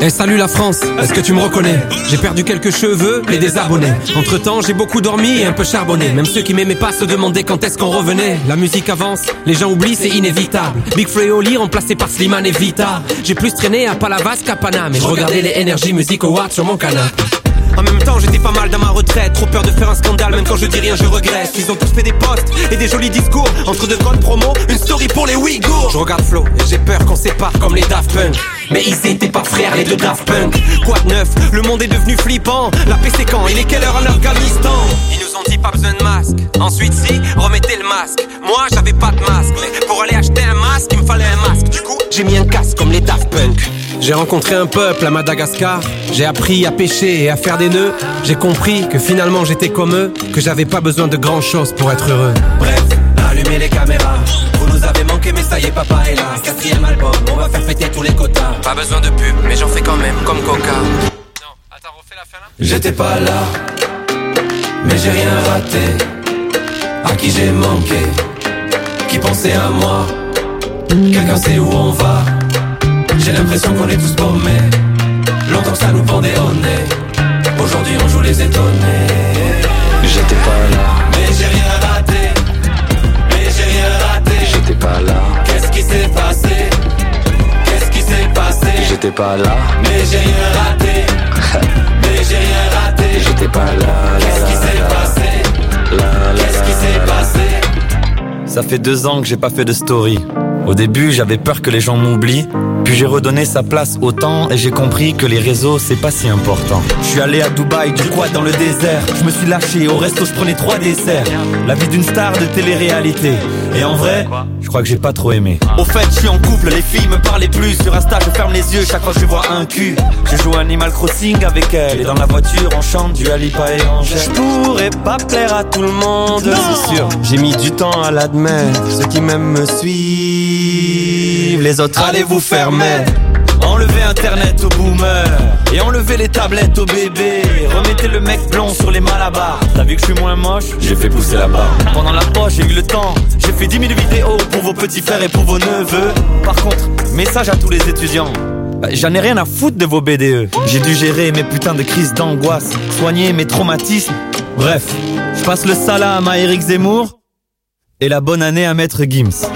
Eh salut la France, est-ce que tu me reconnais? J'ai perdu quelques cheveux et des abonnés. Entre temps, j'ai beaucoup dormi et un peu charbonné. Même ceux qui m'aimaient pas se demandaient quand est-ce qu'on revenait. La musique avance, les gens oublient, c'est inévitable. Big Freoli remplacé par Slimane et Vita. J'ai plus traîné à Palavas qu'à Paname. Et je regardais les Energy Music Awards sur mon canapé. En même temps, j'étais pas mal dans ma retraite. Trop peur de faire un scandale, même quand je dis rien, je regrette. Ils ont tous fait des posts et des jolis discours. Entre deux grandes promos, une story pour les Ouïghours. Je regarde Flo et j'ai peur qu'on sépare comme les Daft Punk. Mais ils étaient pas frères, les deux Daft Punk. Quoi de neuf? Le monde est devenu flippant. La paix c'est quand? Il est quelle heure en Afghanistan Ils nous ont dit pas besoin de masque. Ensuite, si, remettez le masque. Moi, j'avais pas de masque. Pour aller acheter un masque, il me fallait un masque. Du coup, j'ai mis un casque comme les Daft Punk. J'ai rencontré un peuple à Madagascar. J'ai appris à pêcher et à faire des nœuds. J'ai compris que finalement j'étais comme eux, que j'avais pas besoin de grand chose pour être heureux. Bref, allumez les caméras. Vous nous avez manqué, mais ça y est, papa est là. Quatrième album, on va faire péter tous les quotas. Pas besoin de pub, mais j'en fais quand même, comme Coca. Non, attends, refais la fin là. J'étais pas là, mais j'ai rien raté. À qui j'ai manqué, qui pensait à moi? Quelqu'un sait où on va? J'ai l'impression qu'on est tous paumés. Longtemps que ça nous pendait au nez. Aujourd'hui on joue les étonnés. J'étais pas là, mais j'ai rien raté. Mais j'ai rien raté. J'étais pas là. Qu'est-ce qui s'est passé? Qu'est-ce qui s'est passé? J'étais pas là, mais j'ai rien raté. mais j'ai rien raté. J'étais pas là. Qu'est-ce qui s'est passé? Qu'est-ce qui s'est passé? Ça fait deux ans que j'ai pas fait de story. Au début, j'avais peur que les gens m'oublient, puis j'ai redonné sa place au temps et j'ai compris que les réseaux, c'est pas si important. Je suis allé à Dubaï, du quad dans le désert. Je me suis lâché, au resto, je prenais trois desserts. La vie d'une star de télé-réalité. Et en vrai, je crois que j'ai pas trop aimé. Au fait, je suis en couple, les filles me parlaient plus. Sur Insta, je ferme les yeux chaque fois que je vois un cul. Je joue Animal Crossing avec elle. Et dans la voiture, on chante du Alipa et Angèle. Je pourrais pas plaire à tout le monde, c'est sûr. J'ai mis du temps à l'admettre. Ceux qui m'aiment me suivent. Les autres, allez vous fermer. Enlevez internet aux boomers Et enlevez les tablettes aux bébés. Remettez le mec blond sur les malabars. T'as vu que je suis moins moche? J'ai fait pousser la barre. Pendant la poche j'ai eu le temps. J'ai fait 10 000 vidéos pour vos petits frères et pour vos neveux. Par contre, message à tous les étudiants. Bah, J'en ai rien à foutre de vos BDE J'ai dû gérer mes putains de crises d'angoisse Soigner mes traumatismes. Bref, je passe le salam à Eric Zemmour Et la bonne année à Maître Gims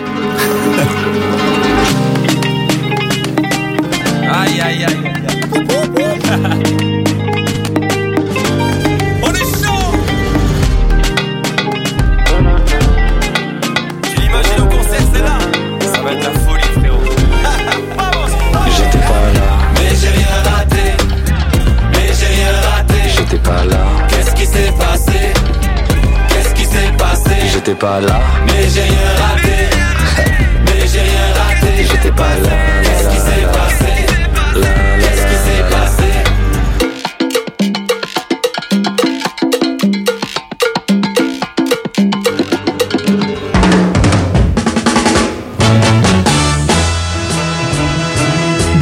Aïe aïe aïe. On est chaud Tu l'imagines au concert, c'est là Ça va être la folie, frérot. J'étais pas là, mais j'ai rien raté. Mais j'ai rien raté. J'étais pas là. Qu'est-ce qui s'est passé? Qu'est-ce qui s'est passé? J'étais pas là, mais j'ai rien raté. J'étais pas là. Qu'est-ce qui s'est passé? Qu'est-ce qui s'est passé –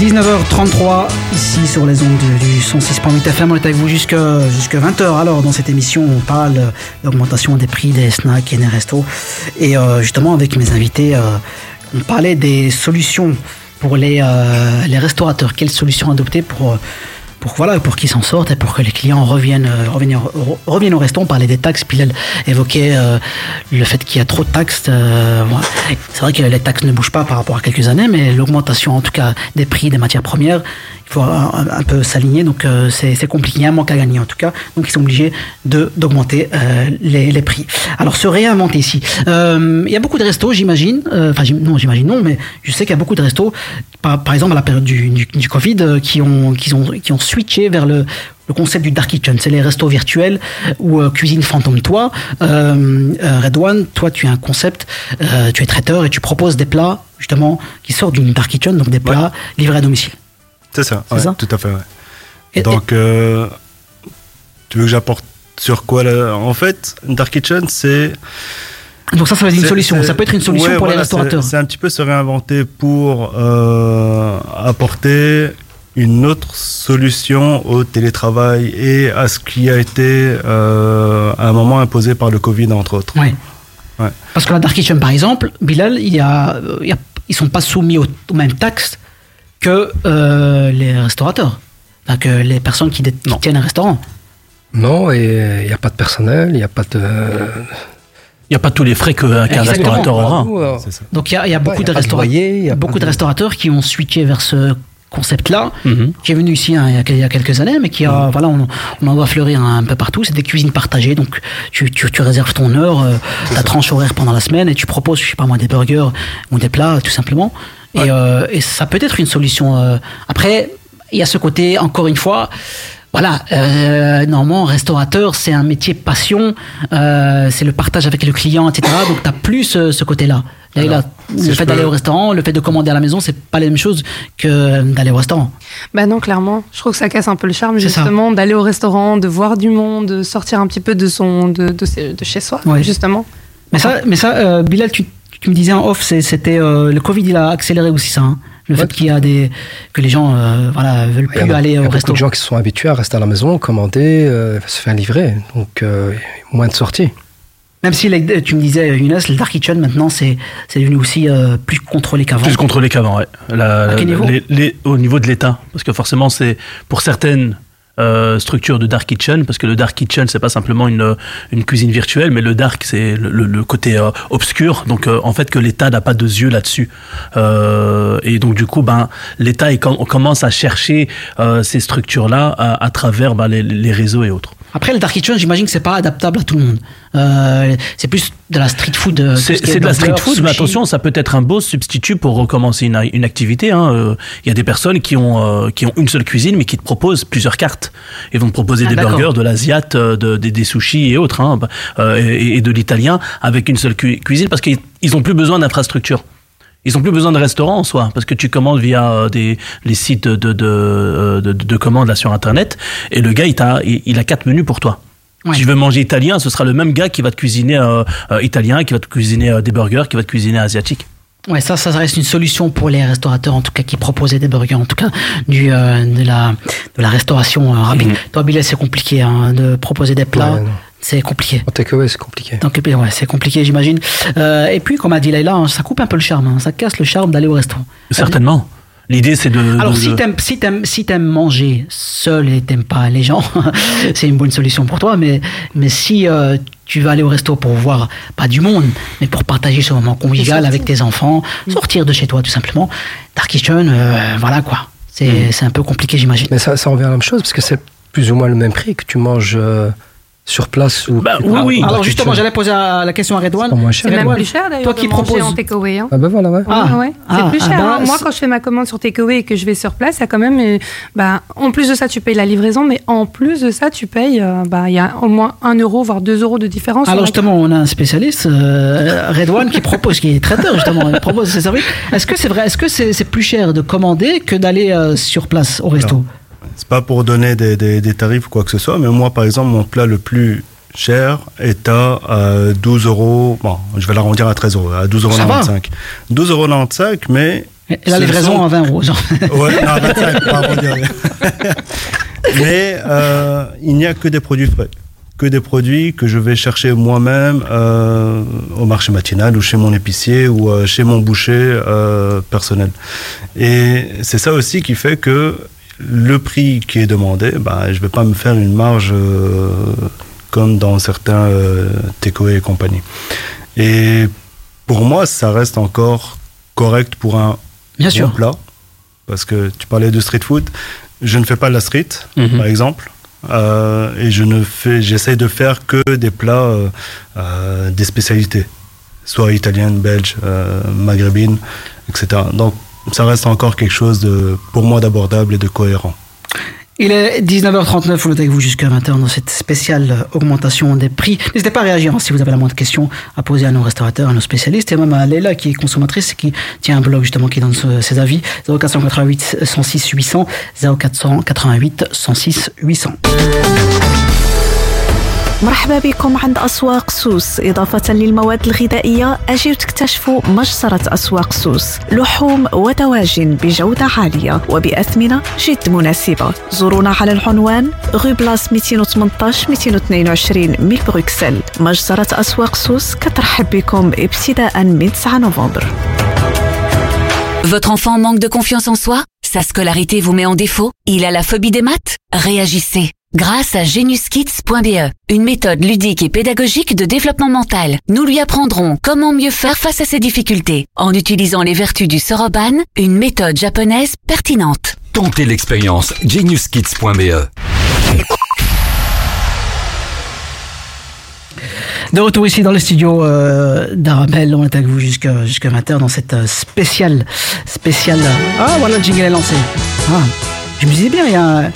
19h33, ici sur les ondes du 106.8 FM. On est avec vous jusqu'à 20h. Alors, dans cette émission, on parle d'augmentation des prix des snacks et des restos. Et euh, justement, avec mes invités, euh, on parlait des solutions pour les, euh, les restaurateurs. Quelle solution adopter pour, euh, pour, voilà, pour qu'ils s'en sortent et pour que les clients reviennent, euh, reviennent, re- reviennent au restaurant. On parlait des taxes, elle évoquait le fait qu'il y a trop de taxes. C'est vrai que les taxes ne bougent pas par rapport à quelques années, mais l'augmentation en tout cas des prix des matières premières, faut un, peu s'aligner, donc euh, c'est compliqué, il y a un manque à gagner en tout cas, donc ils sont obligés de- d'augmenter euh, les, les prix. Alors se réinventer ici. Euh, il y a beaucoup de restos, j'imagine, euh, enfin non, j'imagine non, mais je sais qu'il y a beaucoup de restos, par, par exemple à la période du, du, du Covid, euh, qui, ont, qui, ont, qui ont switché vers le, le concept du dark kitchen. C'est les restos virtuels ou euh, cuisine fantôme. Toi, euh, euh, Red One, toi tu as un concept, euh, tu es traiteur et tu proposes des plats justement qui sortent d'une dark kitchen, donc des plats livrés à domicile. C'est ça, C'est ouais, ça tout à fait. ouais. Et- Donc, euh, tu veux que j'apporte sur quoi là En fait, une Dark Kitchen, c'est. Donc ça, ça va être une solution. Ça peut être une solution ouais, pour les voilà, restaurateurs. C'est un petit peu se réinventer pour euh, apporter une autre solution au télétravail et à ce qui a été euh, à un moment imposé par le Covid, entre autres. Ouais. Parce que la Dark Kitchen, par exemple, Bilal, il y a, il y a- ils sont pas soumis aux, aux mêmes taxes que euh, les restaurateurs. Enfin, que les personnes qui, tiennent un restaurant. Non, et il n'y a pas de personnel, il n'y a pas de. Il n'y a pas tous les frais qu'un restaurateur aura. Euh, Donc il y a, il y a Ouais, beaucoup y a de pas de restaurateurs. loyer, il y a beaucoup de de- restaurateurs qui ont switché vers ce concept-là, Mhm. qui est venu ici hein, il, y a, il y a quelques années, mais qui a, Mhm. voilà, on, on en voit fleurir un, peu partout. C'est des cuisines partagées, donc tu, tu, tu réserves ton heure, euh, ta tranche horaire pendant la semaine, et tu proposes, je sais pas moi, des burgers ou des plats, tout simplement. Et, euh, et ça peut être une solution. euh. Après, il y a ce côté, encore une fois. Voilà, euh, normalement, restaurateur, c'est un métier passion, euh, c'est le partage avec le client, etc. Donc, tu as plus ce, ce côté-là. Là, Alors, là, si le fait d'aller peux- au restaurant, le fait de commander à la maison, c'est pas la même chose que d'aller au restaurant. Bah non, clairement. Je trouve que ça casse un peu le charme, justement, d'aller au restaurant, de voir du monde, de sortir un petit peu de, son, de, de, chez soi, Ouais. justement. Mais ça, mais ça euh, Bilal, tu, tu me disais en off, c'était euh, le Covid, il a accéléré aussi ça. hein. Le fait qu'il y a des que les gens, euh, voilà, veulent Il y a, plus aller il y a au beaucoup resto. de gens qui se sont habitués à rester à la maison, commander, euh, se faire livrer. Donc, euh, moins de sorties. Même si les- tu me disais, Younes, le dark kitchen maintenant, c'est c'est devenu aussi euh, plus contrôlé qu'avant. Plus contrôlé qu'avant, ouais. La- À quel niveau les- les- Au niveau de l'État. Parce que forcément, c'est pour certaines euh, structures de dark kitchen, parce que le dark kitchen, c'est pas simplement une, une cuisine virtuelle, mais le dark, c'est le, côté euh, obscur. Donc, euh, en fait, que l'État n'a pas de yeux là-dessus. Euh, et donc, du coup, ben, l'État, on commence à chercher euh, ces structures-là à, à travers ben, les réseaux et autres. Après, le dark kitchen, j'imagine que c'est pas adaptable à tout le monde. Euh, c'est plus de la street food. euh, C'est ce de la street food, mais attention, ça peut être un beau substitut pour recommencer une, une activité. hein. Euh, Il y a des personnes qui ont, euh, qui ont une seule cuisine, mais qui te proposent plusieurs cartes. Ils vont te proposer Ah, des burgers, de l'asiat, de, des, sushis et autres, hein, et, et de l'italien avec une seule cu- cuisine, parce qu'ils ils ont plus besoin d'infrastructure. Ils ont plus besoin de restaurants en soi, parce que tu commandes via euh, des, les sites de, de, de, euh, de, de commandes là sur Internet, et le gars, il, t'a- il, il a quatre menus pour toi. Ouais. Si tu veux manger italien, ce sera le même gars qui va te cuisiner euh, euh, italien, qui va te cuisiner euh, des burgers, qui va te cuisiner asiatique. Ouais, ça, ça reste une solution pour les restaurateurs, en tout cas, qui proposaient des burgers, en tout cas, du, euh, de, la, de la restauration euh, rapide. Mhm. Toi, Bilal, c'est compliqué hein, de proposer des plats. Ouais. C'est compliqué. En takeaway, c'est compliqué. Donc, ouais, c'est compliqué, j'imagine. Euh, et puis, comme a dit Leïla, hein, ça coupe un peu le charme. hein, ça casse le charme d'aller au restaurant. Certainement. L'idée, c'est de. Alors, de- si t'aimes si t'aimes si t'aimes manger seul et t'aimes pas les gens, c'est une bonne solution pour toi. Mais mais si euh, tu vas aller au resto pour voir pas du monde, mais pour partager ce moment convivial avec tes enfants, sortir de chez toi tout simplement, Dark Kitchen, euh, voilà quoi. C'est c'est un peu compliqué, j'imagine. Mais ça, ça revient à la même chose, parce que c'est plus ou moins le même prix que tu manges euh, sur place ou. Bah, oui, oui. Ah, Alors justement, j'allais poser la question à Redouane. C'est même plus cher d'ailleurs Toi de qui proposes. en takeaway. Hein. Ah ben voilà, ouais. Ah. Ouais. Ah, c'est plus ah cher. bah, hein. Moi, c'est- quand je fais ma commande sur Takeaway et que je vais sur place, il y a quand même, euh, bah, en plus de ça, tu payes la livraison, mais en plus de ça, tu payes, euh, bah, il y a au moins 1 euro, voire 2 euros de différence. Alors justement, on a un spécialiste, euh, Redouane, qui propose, qui est traiteur justement, il propose ses services. Est-ce que c'est vrai Est-ce que c'est c'est plus cher de commander que d'aller euh, sur place au resto? C'est pas pour donner des, des, des tarifs ou quoi que ce soit, mais moi, par exemple, mon plat le plus cher est à euh, 12 euros. Bon, je vais l'arrondir à 13 euros, à 12,95 euros. Ça va. 12,95 euros, mais. Et la livraison sont- à 20 euros. genre. Ouais, non, 25, pas arrondir. mais euh, il n'y a que des produits frais. que des produits que je vais chercher moi-même euh, au marché matinal ou chez mon épicier ou euh, chez mon boucher euh, personnel. Et c'est ça aussi qui fait que le prix qui est demandé, bah, je ne vais pas me faire une marge euh, comme dans certains euh, takeaway et compagnie. Et pour moi, ça reste encore correct pour un Bien bon sûr. plat. Parce que tu parlais de street food. Je ne fais pas de la street, Mhm. par exemple. Euh, et je ne fais, j'essaie de faire que des plats, euh, des spécialités, soit italiennes, belges, maghrébines, etc. Donc, ça reste encore quelque chose de, pour moi, d'abordable et de cohérent. Il est 19h39, on est avec vous jusqu'à 20h dans cette spéciale augmentation des prix. N'hésitez pas à réagir hein, si vous avez la moindre question à poser à nos restaurateurs, à nos spécialistes et même à Leila qui est consommatrice et qui tient un blog justement qui donne ses avis. 0488 106 800, 0488 106 800. مرحبا بكم عند أسواق سوس. إضافة للمواد الغذائية أجيو تكتشفوا مجزرة أسواق سوس. لحوم ودواجن بجودة عالية وبأثمنة جد مناسبة. زورونا على العنوان غو بلاس 218 222 من بروكسل. مجزرة أسواق سوس كترحب بكم ابتداء من 9 نوفمبر. Votre enfant manque de confiance en soi? Sa scolarité vous met en défaut? Il a la phobie des maths? Réagissez. Grâce à genuskids.be, une méthode ludique et pédagogique de développement mental. Nous lui apprendrons comment mieux faire face à ses difficultés en utilisant les vertus du soroban, une méthode japonaise pertinente. Tentez l'expérience geniuskids.be. De retour ici dans le studio euh, d'Arabelle, on est avec vous jusqu'à jusqu'à 20h dans cette euh, spéciale, spéciale. Ah voilà, le jingle est lancé. Ah, je me disais bien, il y a,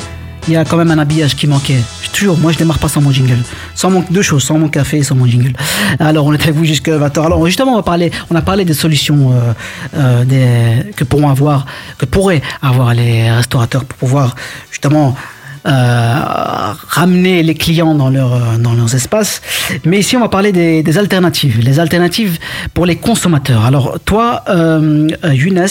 il y a quand même un habillage qui manquait. Toujours, moi je démarre pas sans mon jingle. Sans mon, deux choses, sans mon café et sans mon jingle. Alors on est avec vous jusqu'à 20h. Alors justement, on va parler, on a parlé des solutions euh, euh, que pourront avoir, que pourraient avoir les restaurateurs pour pouvoir justement ramener les clients dans, leur, euh, dans leurs espaces. Mais ici, on va parler des, des alternatives. Les alternatives pour les consommateurs. Alors, toi, euh, euh, Younes,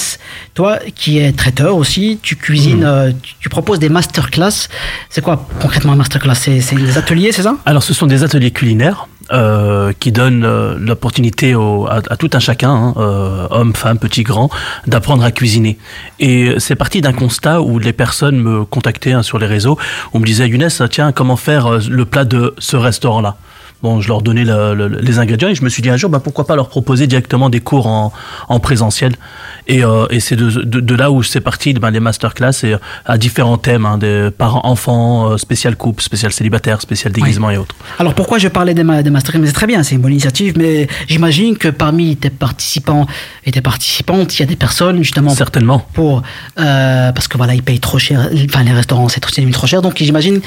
toi qui es traiteur aussi, tu cuisines, euh, tu, tu proposes des masterclass. C'est quoi concrètement un masterclass? C'est c'est des ateliers, c'est ça? Alors, ce sont des ateliers culinaires euh, qui donnent euh, l'opportunité à, à tout un chacun, hein, euh, homme, femme, petit, grand, d'apprendre à cuisiner. Et c'est parti d'un constat où les personnes me contactaient hein, sur les réseaux, où on me disait, Younes, tiens, comment faire euh, le plat de ce restaurant-là? Bon, je leur donnais le- le- les ingrédients et je me suis dit un jour, bah, pourquoi pas leur proposer directement des cours en, en présentiel. Et, euh, et c'est de, de, de là où c'est parti, ben, les masterclass et, euh, à différents thèmes, hein, des parents-enfants, euh, spécial couple, spécial célibataire, spécial déguisement et autres. Alors pourquoi je parlais des, ma- des masterclass? C'est très bien, c'est une bonne initiative, mais j'imagine que parmi tes participants et tes participantes, il y a des personnes justement certainement pour euh, parce que voilà ils payent trop cher, enfin les restaurants c'est trop, trop cher, donc j'imagine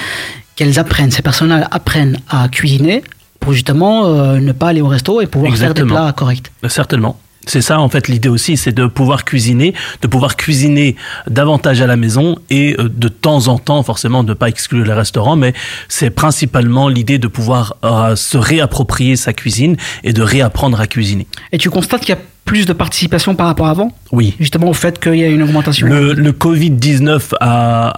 qu'elles apprennent, ces personnes apprennent à cuisiner pour justement euh, ne pas aller au resto et pouvoir faire des plats corrects. Certainement. C'est ça en fait l'idée aussi, c'est de pouvoir cuisiner, de pouvoir cuisiner davantage à la maison et euh, de temps en temps, forcément, de ne pas exclure les restaurants, mais c'est principalement l'idée de pouvoir euh, se réapproprier sa cuisine et de réapprendre à cuisiner. Et tu constates qu'il y a plus de participation par rapport à avant Oui. Justement au fait qu'il y a une augmentation. Le, le Covid-19 a,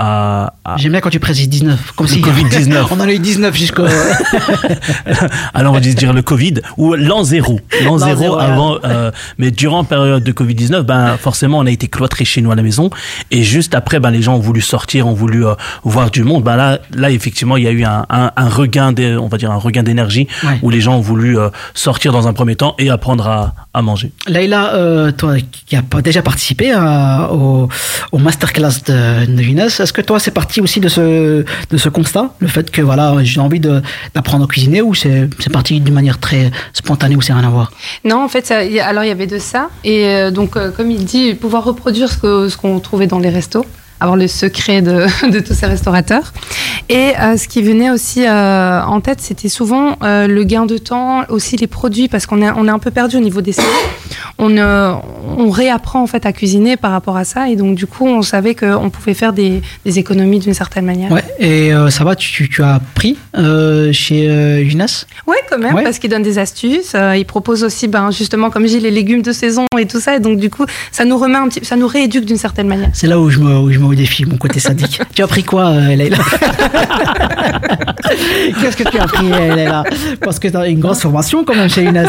a- a- J'aime bien quand tu précises 19, comme Le si Covid-19. on en a eu 19 jusqu'au. Alors on va dire le Covid ou l'an zéro. L'an zéro zéro, avant. euh, mais durant la période de Covid 19, ben forcément on a été cloîtrés chez nous à la maison et juste après ben les gens ont voulu sortir, ont voulu euh, voir du monde. Ben là là effectivement il y a eu un, un, un regain des, on va dire un regain d'énergie Ouais. où les gens ont voulu euh, sortir dans un premier temps et apprendre à, à manger. Laïla, euh, toi qui as déjà participé à- au, masterclass de, de est-ce que toi c'est parti aussi de ce, constat? Le fait que voilà, j'ai envie d'apprendre à cuisiner ou c'est parti d'une manière très spontanée ou c'est rien à voir? Non, en fait, alors il y avait de ça. Et euh, donc, euh, comme il dit, pouvoir reproduire ce qu'on trouvait dans les restos, avoir le secret de, tous ces restaurateurs. Et euh, ce qui venait aussi euh, en tête, c'était souvent euh, le gain de temps, aussi les produits, parce qu'on est, on est un peu perdu au niveau des saisons. On, euh, on réapprend en fait à cuisiner par rapport à ça. Et donc, du coup, on savait qu'on pouvait faire des, des économies d'une certaine manière. Ouais, et euh, ça va, tu, as appris euh, chez Younes Ouais, quand même, Ouais. parce qu'il donne des astuces. il propose aussi, ben, justement, comme dis, les légumes de saison et tout ça. Et donc, du coup, ça nous remet un petit, ça nous rééduque d'une certaine manière. C'est là où je me, où je me défie, mon côté sadique. tu as appris quoi, Leïla Qu'est-ce que tu as appris, Leïla Parce que tu as une grosse formation quand même chez Younes.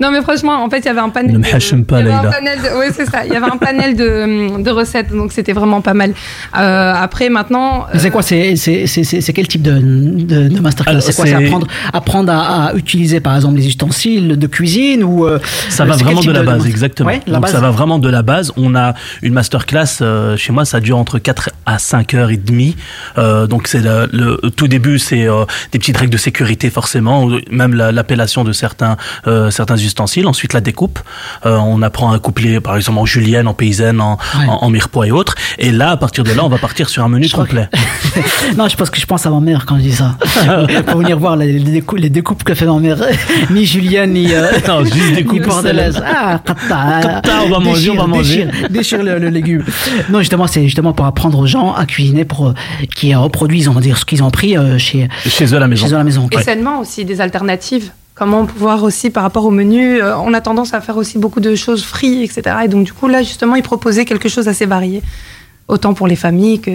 Non, mais franchement, en fait, il y avait un panel. Ne me de- pas, Leïla. Oui, c'est ça. Il y avait un panel de, de recettes, donc c'était vraiment pas mal. Euh, après, maintenant. C'est quoi C'est quel type de, de, de masterclass C'est quoi C'est apprendre, apprendre à, à utiliser par exemple les ustensiles de cuisine ou euh, Ça euh, va vraiment de la base, exactement. Ouais, la Donc base. ça va vraiment de la base. On a une masterclass euh, chez moi, ça dure entre 4 à 5 heures et demie. Euh, donc c'est le, le tout début, c'est euh, des petites règles de sécurité forcément, ou même la- l'appellation de certains euh, certains ustensiles. Ensuite la découpe. Euh, on apprend à coupler par exemple en julienne, en paysanne, en, Ouais. en, en mirepoix et autres. Et là, à partir de là, on va partir sur un menu complet. non, je pense que je pense à ma mère quand je dis ça. Pour venir voir les, les découpes, les découpes que fait ma mère. ni Julienne, ni, euh, Non, juste coupes bordelaise. Ah, kata, Kata, on va manger, on va manger. Déchire, déchire le, le légume. Non, justement, c'est justement pour apprendre aux gens à cuisiner pour euh, qui reproduisent, on va dire, ce qu'ils ont appris euh, chez, Chez eux à la maison. chez eux à la maison. Et sainement aussi, des alternatives. Comment pouvoir aussi, par rapport au menu, euh, on a tendance à faire aussi beaucoup de choses frites, etc. Et donc, du coup, là, justement, ils proposaient quelque chose d'assez varié. Autant pour les familles que.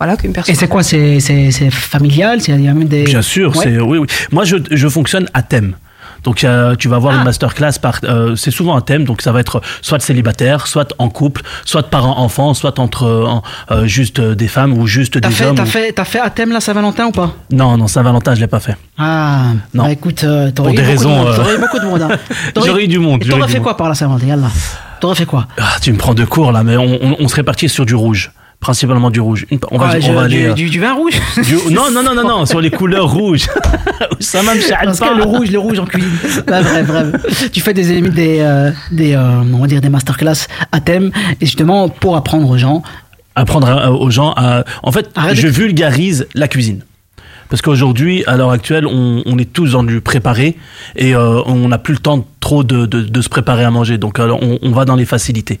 Voilà, qu'une personne. Et c'est quoi C'est familial C'est- Il y a même des. Bien sûr, Ouais. c'est oui, oui. Moi, je, je fonctionne à thème. Donc, euh, tu vas voir Ah. une masterclass par. euh, c'est souvent un thème, donc ça va être soit célibataire, soit en couple, soit parents-enfants, soit entre euh, juste des femmes ou juste des fait, hommes. t'as ou- fait, t'as fait à thème la Saint-Valentin ou pas? Non, non, Saint-Valentin, je l'ai pas fait. Ah, Non. bah écoute, t'aurais Pour eu eu beaucoup de monde. hein. J'aurais eu du monde, T'aurais fait quoi par la Saint-Valentin? T'aurais fait quoi Ah, tu me prends de court là, mais on, on, on serait parti sur du rouge, principalement du rouge. On va, Ah, on va aller. euh, du- du vin rouge du- non, non, non, non, non, sur les couleurs rouges. Ça m'a Parce que le rouge, le rouge en cuisine. Bah, bref, bref. Tu fais des, des, euh, des, euh, on va dire des masterclass à thème, et justement pour apprendre aux gens. apprendre à- aux gens à. En fait, Arrête je vulgarise la cuisine. Parce qu'aujourd'hui, à l'heure actuelle, on, on est tous dans du préparé et euh, on n'a plus le temps trop de, de, de se préparer à manger. Donc, alors, on, on va dans les facilités.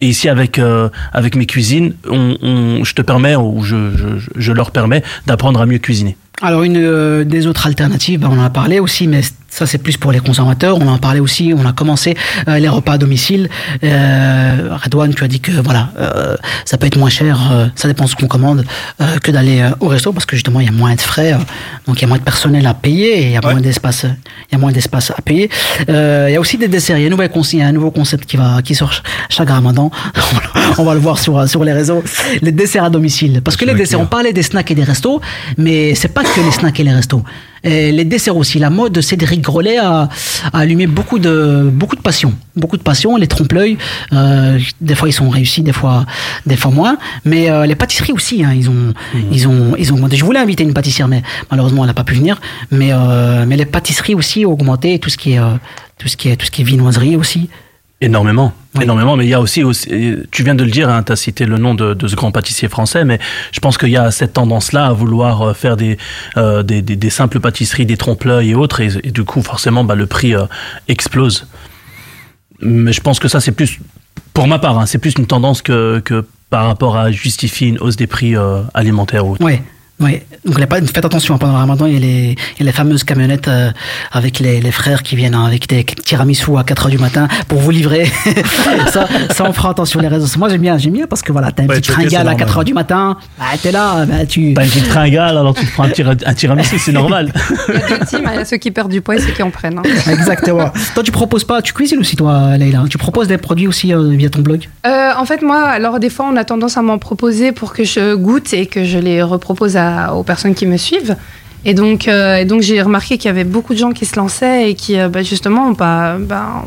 Et ici, avec, euh, avec mes cuisines, on, on- je te permets, ou je, je, je leur permets, d'apprendre à mieux cuisiner. Alors une euh, des autres alternatives, bah, on en a parlé aussi, mais ça c'est plus pour les consommateurs. On en parlé aussi, on a commencé euh, les repas à domicile. Euh, Redouane, tu as dit que voilà, euh, ça peut être moins cher, euh, ça dépend de ce qu'on commande, euh, que d'aller euh, au resto parce que justement il y a moins de frais, donc il y a moins de personnel à payer et il y a moins d'espace, il y a moins d'espace à payer. Euh, il y a aussi des desserts. Il y a un, nouvel concept, il y a un nouveau concept qui va qui sort ch- chaque Ramadan. on va le voir sur sur les réseaux. Les desserts à domicile, parce que les desserts, on parlait des snacks et des restos, mais c'est pas que les snacks et les restos. Et les desserts aussi. La mode de Cédric Grolet a, a allumé beaucoup de, beaucoup de passion. Beaucoup de passion. Les trompe-l'œil, euh, des fois ils sont réussis, des fois, des fois moins. Mais euh, les pâtisseries aussi, hein, ils ont, ils ont, ils ont augmenté. Je voulais inviter une pâtissière, mais malheureusement elle n'a pas pu venir. Mais, euh, mais les pâtisseries aussi ont augmenté. Tout ce qui est, euh, tout ce qui est, tout ce qui est viennoiserie aussi. Énormément, énormément. Mais il y a aussi, aussi tu viens de le dire, hein, tu as cité le nom de, de ce grand pâtissier français, mais je pense qu'il y a cette tendance-là à vouloir euh, faire des, euh, des, des, des simples pâtisseries, des trompe-l'œil et autres, et, et du coup, forcément, bah, le prix euh, explose. Mais je pense que ça, c'est plus, pour ma part, hein, c'est plus une tendance que, que par rapport à justifier une hausse des prix euh, alimentaires. Ou... Ouais. Oui, donc faites attention, hein, pendant le ramadan, il y a les, il y a les fameuses camionnettes euh, avec les, les frères qui viennent hein, avec des tiramisu à 4h du matin pour vous livrer. ça, ça, on fera attention les réseaux. Moi, j'aime bien, j'aime bien parce que voilà, t'as une Ouais, petite fringale à c'est 4h normal. du matin, bah, t'es là, bah, tu... T'as une petite fringale, alors tu te prends un, tira- un tiramisu, c'est normal. Il y a deux teams, il y a ceux qui perdent du poids et ceux qui en prennent. hein. Exactement. toi, tu proposes pas, tu cuisines aussi, toi, Leïla. Tu proposes des produits aussi euh, via ton blog? Euh, en fait, moi, alors des fois, on a tendance à m'en proposer pour que je goûte et que je les repropose à- aux personnes qui me suivent. Et donc, euh, et donc j'ai remarqué qu'il y avait beaucoup de gens qui se lançaient et qui, euh, bah, justement, pas. bah,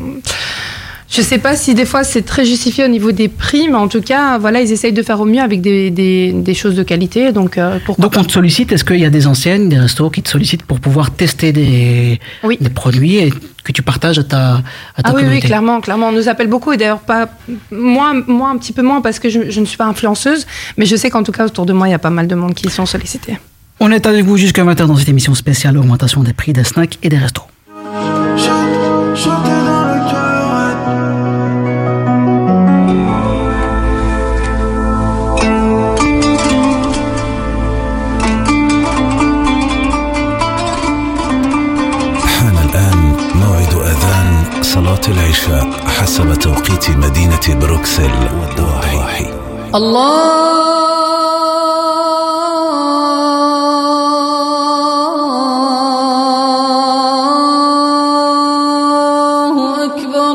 je sais pas si des fois c'est très justifié au niveau des prix, mais en tout cas, voilà, ils essayent de faire au mieux avec des, des, des choses de qualité. Donc, euh, Donc on te sollicite, est-ce qu'il y a des anciennes, des restos qui te sollicitent pour pouvoir tester des, des produits et que tu partages à ta, à ta Ah oui, oui, clairement, clairement. On nous appelle beaucoup et d'ailleurs pas moi, moi un petit peu moins parce que je, je ne suis pas influenceuse, mais je sais qu'en tout cas autour de moi il y a pas mal de monde qui sont sollicités. On est avec vous jusqu'à 20h dans cette émission spéciale augmentation des prix des snacks et des restos. chanter dans صلاة العشاء حسب توقيت مدينة بروكسل والضواحي الله أكبر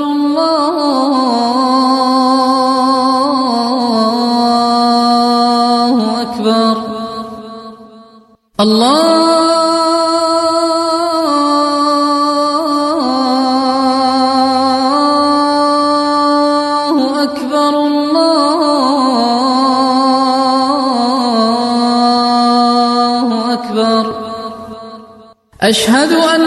الله أكبر الله أشهد أن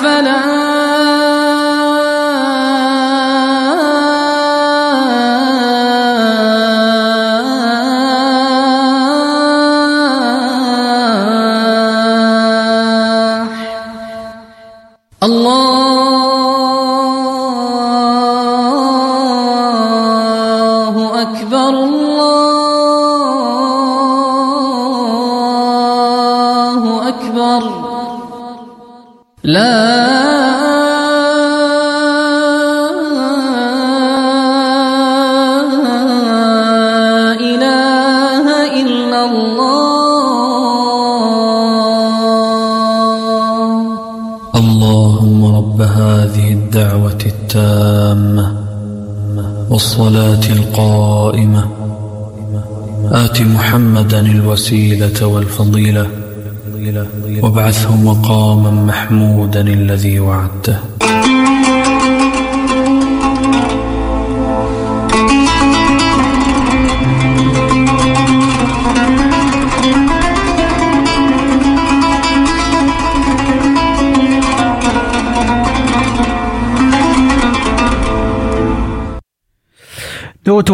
على محمدا الوسيلة والفضيلة وابعثه مقاما محمودا الذي وعدته.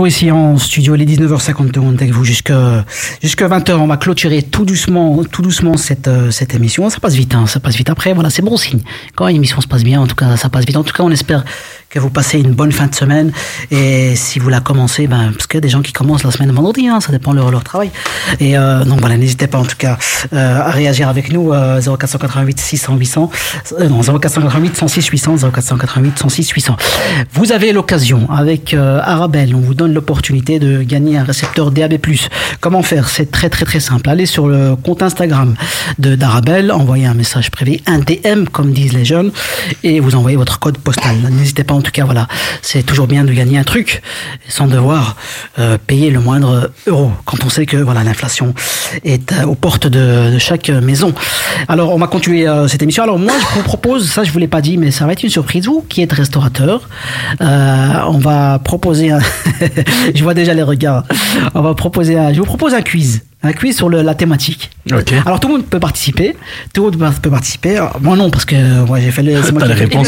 Ici en studio, il est 19h52, on est avec vous jusqu'à jusqu'à 20h. On va clôturer tout doucement, tout doucement cette, euh, cette émission. Ça passe vite, hein, ça passe vite. Après, voilà, c'est bon signe. Quand l'émission se passe bien, en tout cas, ça passe vite. En tout cas, on espère que vous passez une bonne fin de semaine. Et si vous la commencez, ben, parce qu'il y a des gens qui commencent la semaine vendredi, hein, ça dépend de leur, leur travail. Et euh, donc voilà, n'hésitez pas en tout cas euh, à réagir avec nous. Euh, 0488 600 800. Euh, non, 0488 106 800. 0488 106 800. Vous avez l'occasion avec euh, Arabelle, on vous donne l'opportunité de gagner un récepteur DAB+. Comment faire? C'est très très très simple. Allez sur le compte Instagram de d'Arabelle, envoyez un message privé, un DM comme disent les jeunes, et vous envoyez votre code postal. N'hésitez pas en tout cas, voilà, c'est toujours bien de gagner un truc sans devoir euh, payer le moindre euro quand on sait que voilà l'inflation est euh, aux portes de, chaque maison. Alors, on va continuer euh, cette émission. Alors, moi, je vous propose, ça, je vous l'ai pas dit, mais ça va être une surprise. Vous qui êtes restaurateur, on va proposer. Un je vois déjà les regards. On va proposer. Un... Je vous propose un quiz. Un quiz sur le- la thématique. Alors tout le monde peut participer. Tout le monde peut participer. Alors, Moi non parce que euh, moi j'ai fait les. c'est moi qui- les réponses.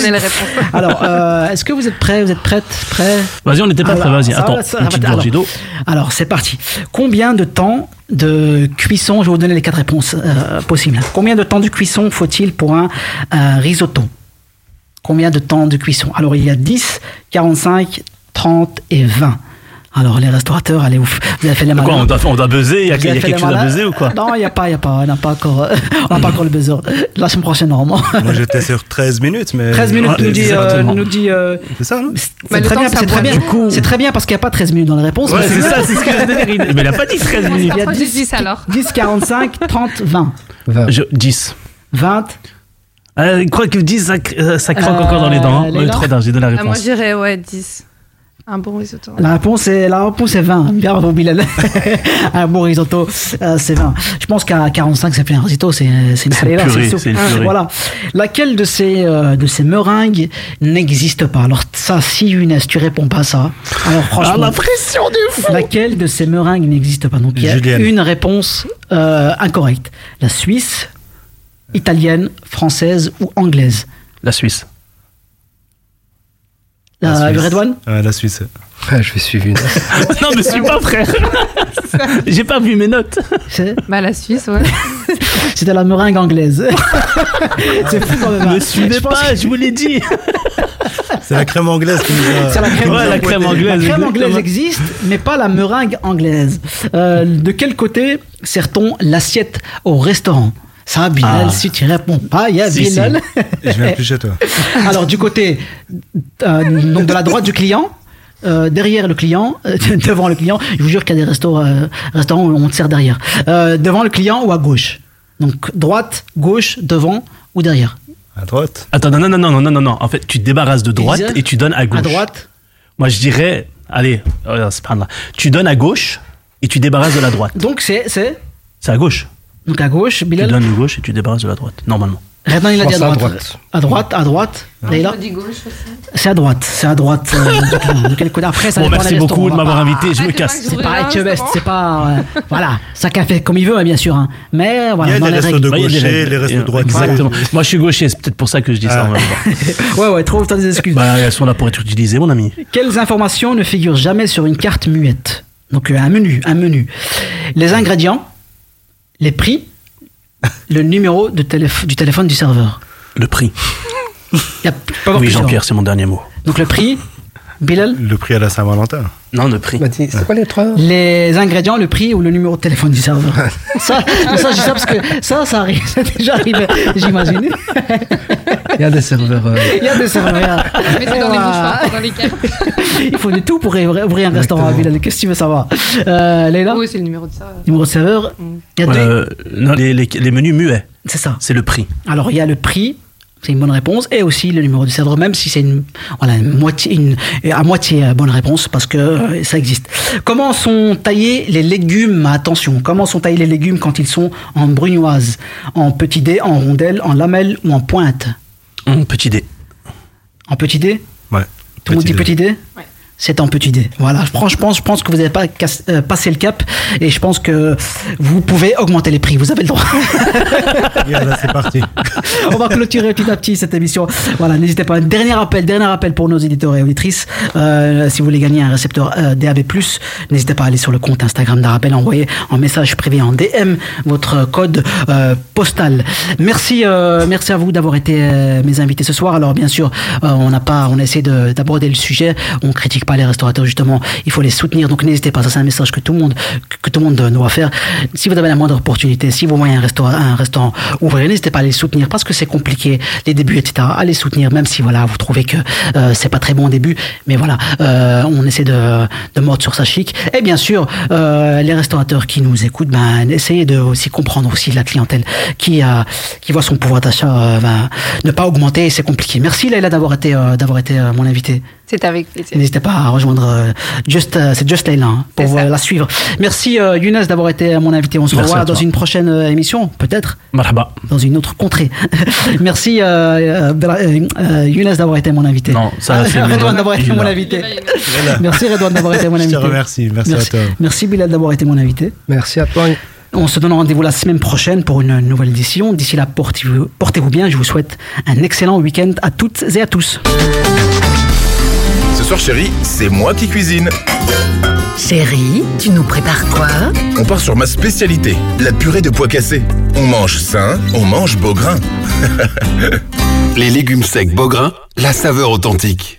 Alors euh, est-ce que vous êtes prêts? Vous êtes prêtes? Prêts? Vas-y, on n'était pas prêts, vas-y. ça Attends, ça une petite alors. Alors c'est parti. Combien de temps de cuisson Je vais vous donner les quatre réponses euh, possibles. Combien de temps de cuisson faut-il pour un euh, risotto? Combien de temps de cuisson? Alors il y a 10, 45, 30 et 20. Alors les restaurateurs, allez, vous, vous avez fait les Quoi, malins. on doit, on doit buzzer Il y a, y a quelque les chose à buzzer ou quoi Non, il n'y a pas, il n'y a pas. On n'a pas encore, euh, on n'a pas encore le buzzer. La semaine prochaine, normalement. Moi, j'étais sur 13 minutes, mais. 13 minutes nous dit. euh, nous dit euh, C'est ça, non c'est Bah, très bien, très bien. Du coup- C'est très bien parce qu'il n'y a pas 13 minutes dans les réponses. Ouais, mais c'est ça, c'est ce que je dire. Mais il a pas dit 13 minutes. Il y a Moi, 10, j'ai 10 alors. 10, 45, 30, 20. 20. Je, 10. 20. Euh, je crois que 10, ça, euh, ça croque Euh, encore dans les dents. hein. Trop tard, j'ai donné la Ah, moi, réponse. je dirais, ouais, 10. Un bon risotto. La réponse est, la réponse est 20. Bien, bravo, Bilal. un bon risotto, euh, c'est 20. Je pense qu'à 45, c'est plus un risotto, c'est une soupe. c'est. Voilà. Laquelle de ces, euh, de ces meringues n'existe pas? Alors, ça, si Younes, tu réponds pas à ça. Alors, franchement. Ah, la pression du fou Laquelle de ces meringues n'existe pas? Donc il y a Julienne. une réponse euh, incorrecte. La suisse, italienne, française ou anglaise? La Suisse. La, La Suisse. Redouane Ouais, la Suisse. Ah, je vais suivre une. non, mais suis pas, frère. J'ai pas vu mes notes. Bah, la Suisse, ouais. C'était la meringue anglaise. c'est fou quand même. Me suivez pas, je vous l'ai dit. C'est la crème anglaise qui nous a. C'est la crème, Ouais, la crème La anglaise. crème anglaise existe, mais pas la meringue anglaise. Euh, de quel côté sert-on l'assiette au restaurant? Ça, Bilal, Ah. si tu réponds pas, il y a Si, Bilal. Je viens plus chez toi. Alors du côté euh, donc de la droite du client, euh, derrière le client, euh, devant le client, je vous jure qu'il y a des restos, euh, restaurants où on te sert derrière. Euh, devant le client ou à gauche? Donc droite, gauche, devant ou derrière? À droite. Attends, non, non, non, non, non, non, non. En fait, tu te débarrasses de droite et tu donnes à gauche. À droite. Moi, je dirais, allez, oh, c'est pas là. Tu donnes à gauche et tu débarrasses de la droite. Donc c'est c'est C'est à gauche. Donc à gauche, Tu Bilal. donnes à gauche et tu débarrasses de la droite, normalement. Redouane, il a dit à droite. À droite, à droite. Leïla. C'est à droite, c'est à droite. euh, de quel côté Après, ça Bon, merci beaucoup de m'avoir pas- invité, je me Arrête, casse. C'est pas Etchebest, c'est pas. euh, voilà, chacun fait comme il veut, hein, bien sûr. hein. Mais voilà, Il y a les règles. de Ouais, il y a des gaucher, les restos de droite. Exactement. Moi, je suis gaucher, c'est peut-être pour ça que je dis ça. Ah. en même temps. Ouais, ouais, trouve-toi des excuses. Bah, elles sont là pour être utilisées, mon ami. Quelles informations ne figurent jamais sur une carte muette? Donc euh, un menu, un menu. Les ingrédients, les prix, le numéro de téléf- du téléphone du serveur. Le prix. Il y a pas Oui. Jean-Pierre, c'est mon dernier mot. Donc le prix, Bilal, Le prix à la Saint-Valentin. Non, le prix. Bah, C'est quoi les trois? Les ingrédients, le prix ou le numéro de téléphone du serveur? ça, mais ça, je dis ça parce que ça, ça arrive, déjà arrivé, j'imagine. Il y a des serveurs. euh, Il y a des serveurs. Mais c'est dans les mouchoirs, dans les cartes. Il faut de tout pour ouvrir un restaurant à Bilal. Qu'est-ce que tu veux savoir? Euh, Leïla, Oui, c'est le numéro de ça. numéro de serveur? Il y a deux? Euh, non, les, les, les menus muets, C'est ça. c'est le prix. Alors il y a le prix, c'est une bonne réponse, et aussi le numéro du serveur, même si c'est une, voilà, une moitié, une, à moitié euh, bonne réponse, parce que euh, ça existe. Comment sont taillés les légumes? Attention, comment sont taillés les légumes quand ils sont en brunoise, en petit dé, en rondelle, en lamelle ou en pointe? Hum, petit dé. En petit dé? Ouais. Tout le monde dit Petit petit dé? C'est en petit dé. Voilà, je, pense, je, pense, je pense que vous n'avez pas cassé- euh, passé le cap et je pense que vous pouvez augmenter les prix. Vous avez le droit. C'est parti. On va clôturer petit à petit cette émission. Voilà, n'hésitez pas. Dernier appel, dernier appel pour nos éditeurs et auditrices. Euh, si vous voulez gagner un récepteur euh, DAB+, n'hésitez pas à aller sur le compte Instagram d'Arabelle, envoyer en message privé en DM votre code postal. Merci, merci à vous d'avoir été mes invités ce soir. Alors bien sûr, on n'a pas, on a essayé de- d'aborder le sujet. On critique pas les restaurateurs justement, il faut les soutenir. Donc n'hésitez pas, ça c'est un message que tout le monde que, tout le monde doit faire. Si vous avez la moindre opportunité, si vous voyez un restaurant, un restaurant ouvrir, n'hésitez pas à les soutenir parce que c'est compliqué, les débuts, etc. À les soutenir, même si voilà, vous trouvez que euh, c'est pas très bon au début, mais voilà, euh, on essaie de, de mordre sur sa chic. Et bien sûr, euh, les restaurateurs qui nous écoutent, ben essayez de aussi comprendre aussi la clientèle qui a qui voit son pouvoir d'achat euh, ben, ne pas augmenter, c'est compliqué. Merci Leïla d'avoir été euh, d'avoir été euh, mon invité. C'est avec plaisir. N'hésitez pas à rejoindre euh, Just, euh, c'est Just Leïla hein, pour euh, la suivre. Merci Younes d'avoir été mon invité. On se Merci revoit dans une prochaine euh, émission, peut-être Marhaba. dans une autre contrée. Merci euh, euh, euh, euh, Younes d'avoir été mon invité. Non, ça, c'est Redouane d'avoir été mon invité. Merci Redouane d'avoir été mon Je te invité. remercie, merci à toi. Merci Bilal d'avoir été mon invité. Merci à toi. On se donne rendez-vous la semaine prochaine pour une nouvelle édition. D'ici là, portez-vous portez-vous bien. Je vous souhaite un excellent week-end à toutes et à tous. Soir, chérie, c'est moi qui cuisine. Chérie, tu nous prépares quoi On part sur ma spécialité, la purée de pois cassés. On mange sain, on mange beau grain. Les légumes secs Beaugrain, la saveur authentique.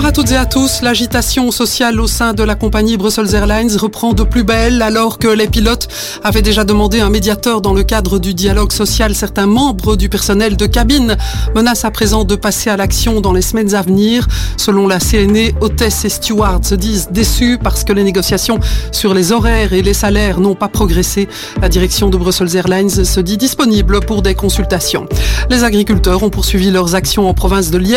Bonsoir à toutes et à tous. L'agitation sociale au sein de la compagnie Brussels Airlines reprend de plus belle alors que les pilotes avaient déjà demandé un médiateur dans le cadre du dialogue social. Certains membres du personnel de cabine menacent à présent de passer à l'action dans les semaines à venir. Selon la CNE, hôtesses et stewards se disent déçus parce que les négociations sur les horaires et les salaires n'ont pas progressé. La direction de Brussels Airlines se dit disponible pour des consultations. Les agriculteurs ont poursuivi leurs actions en province de Liège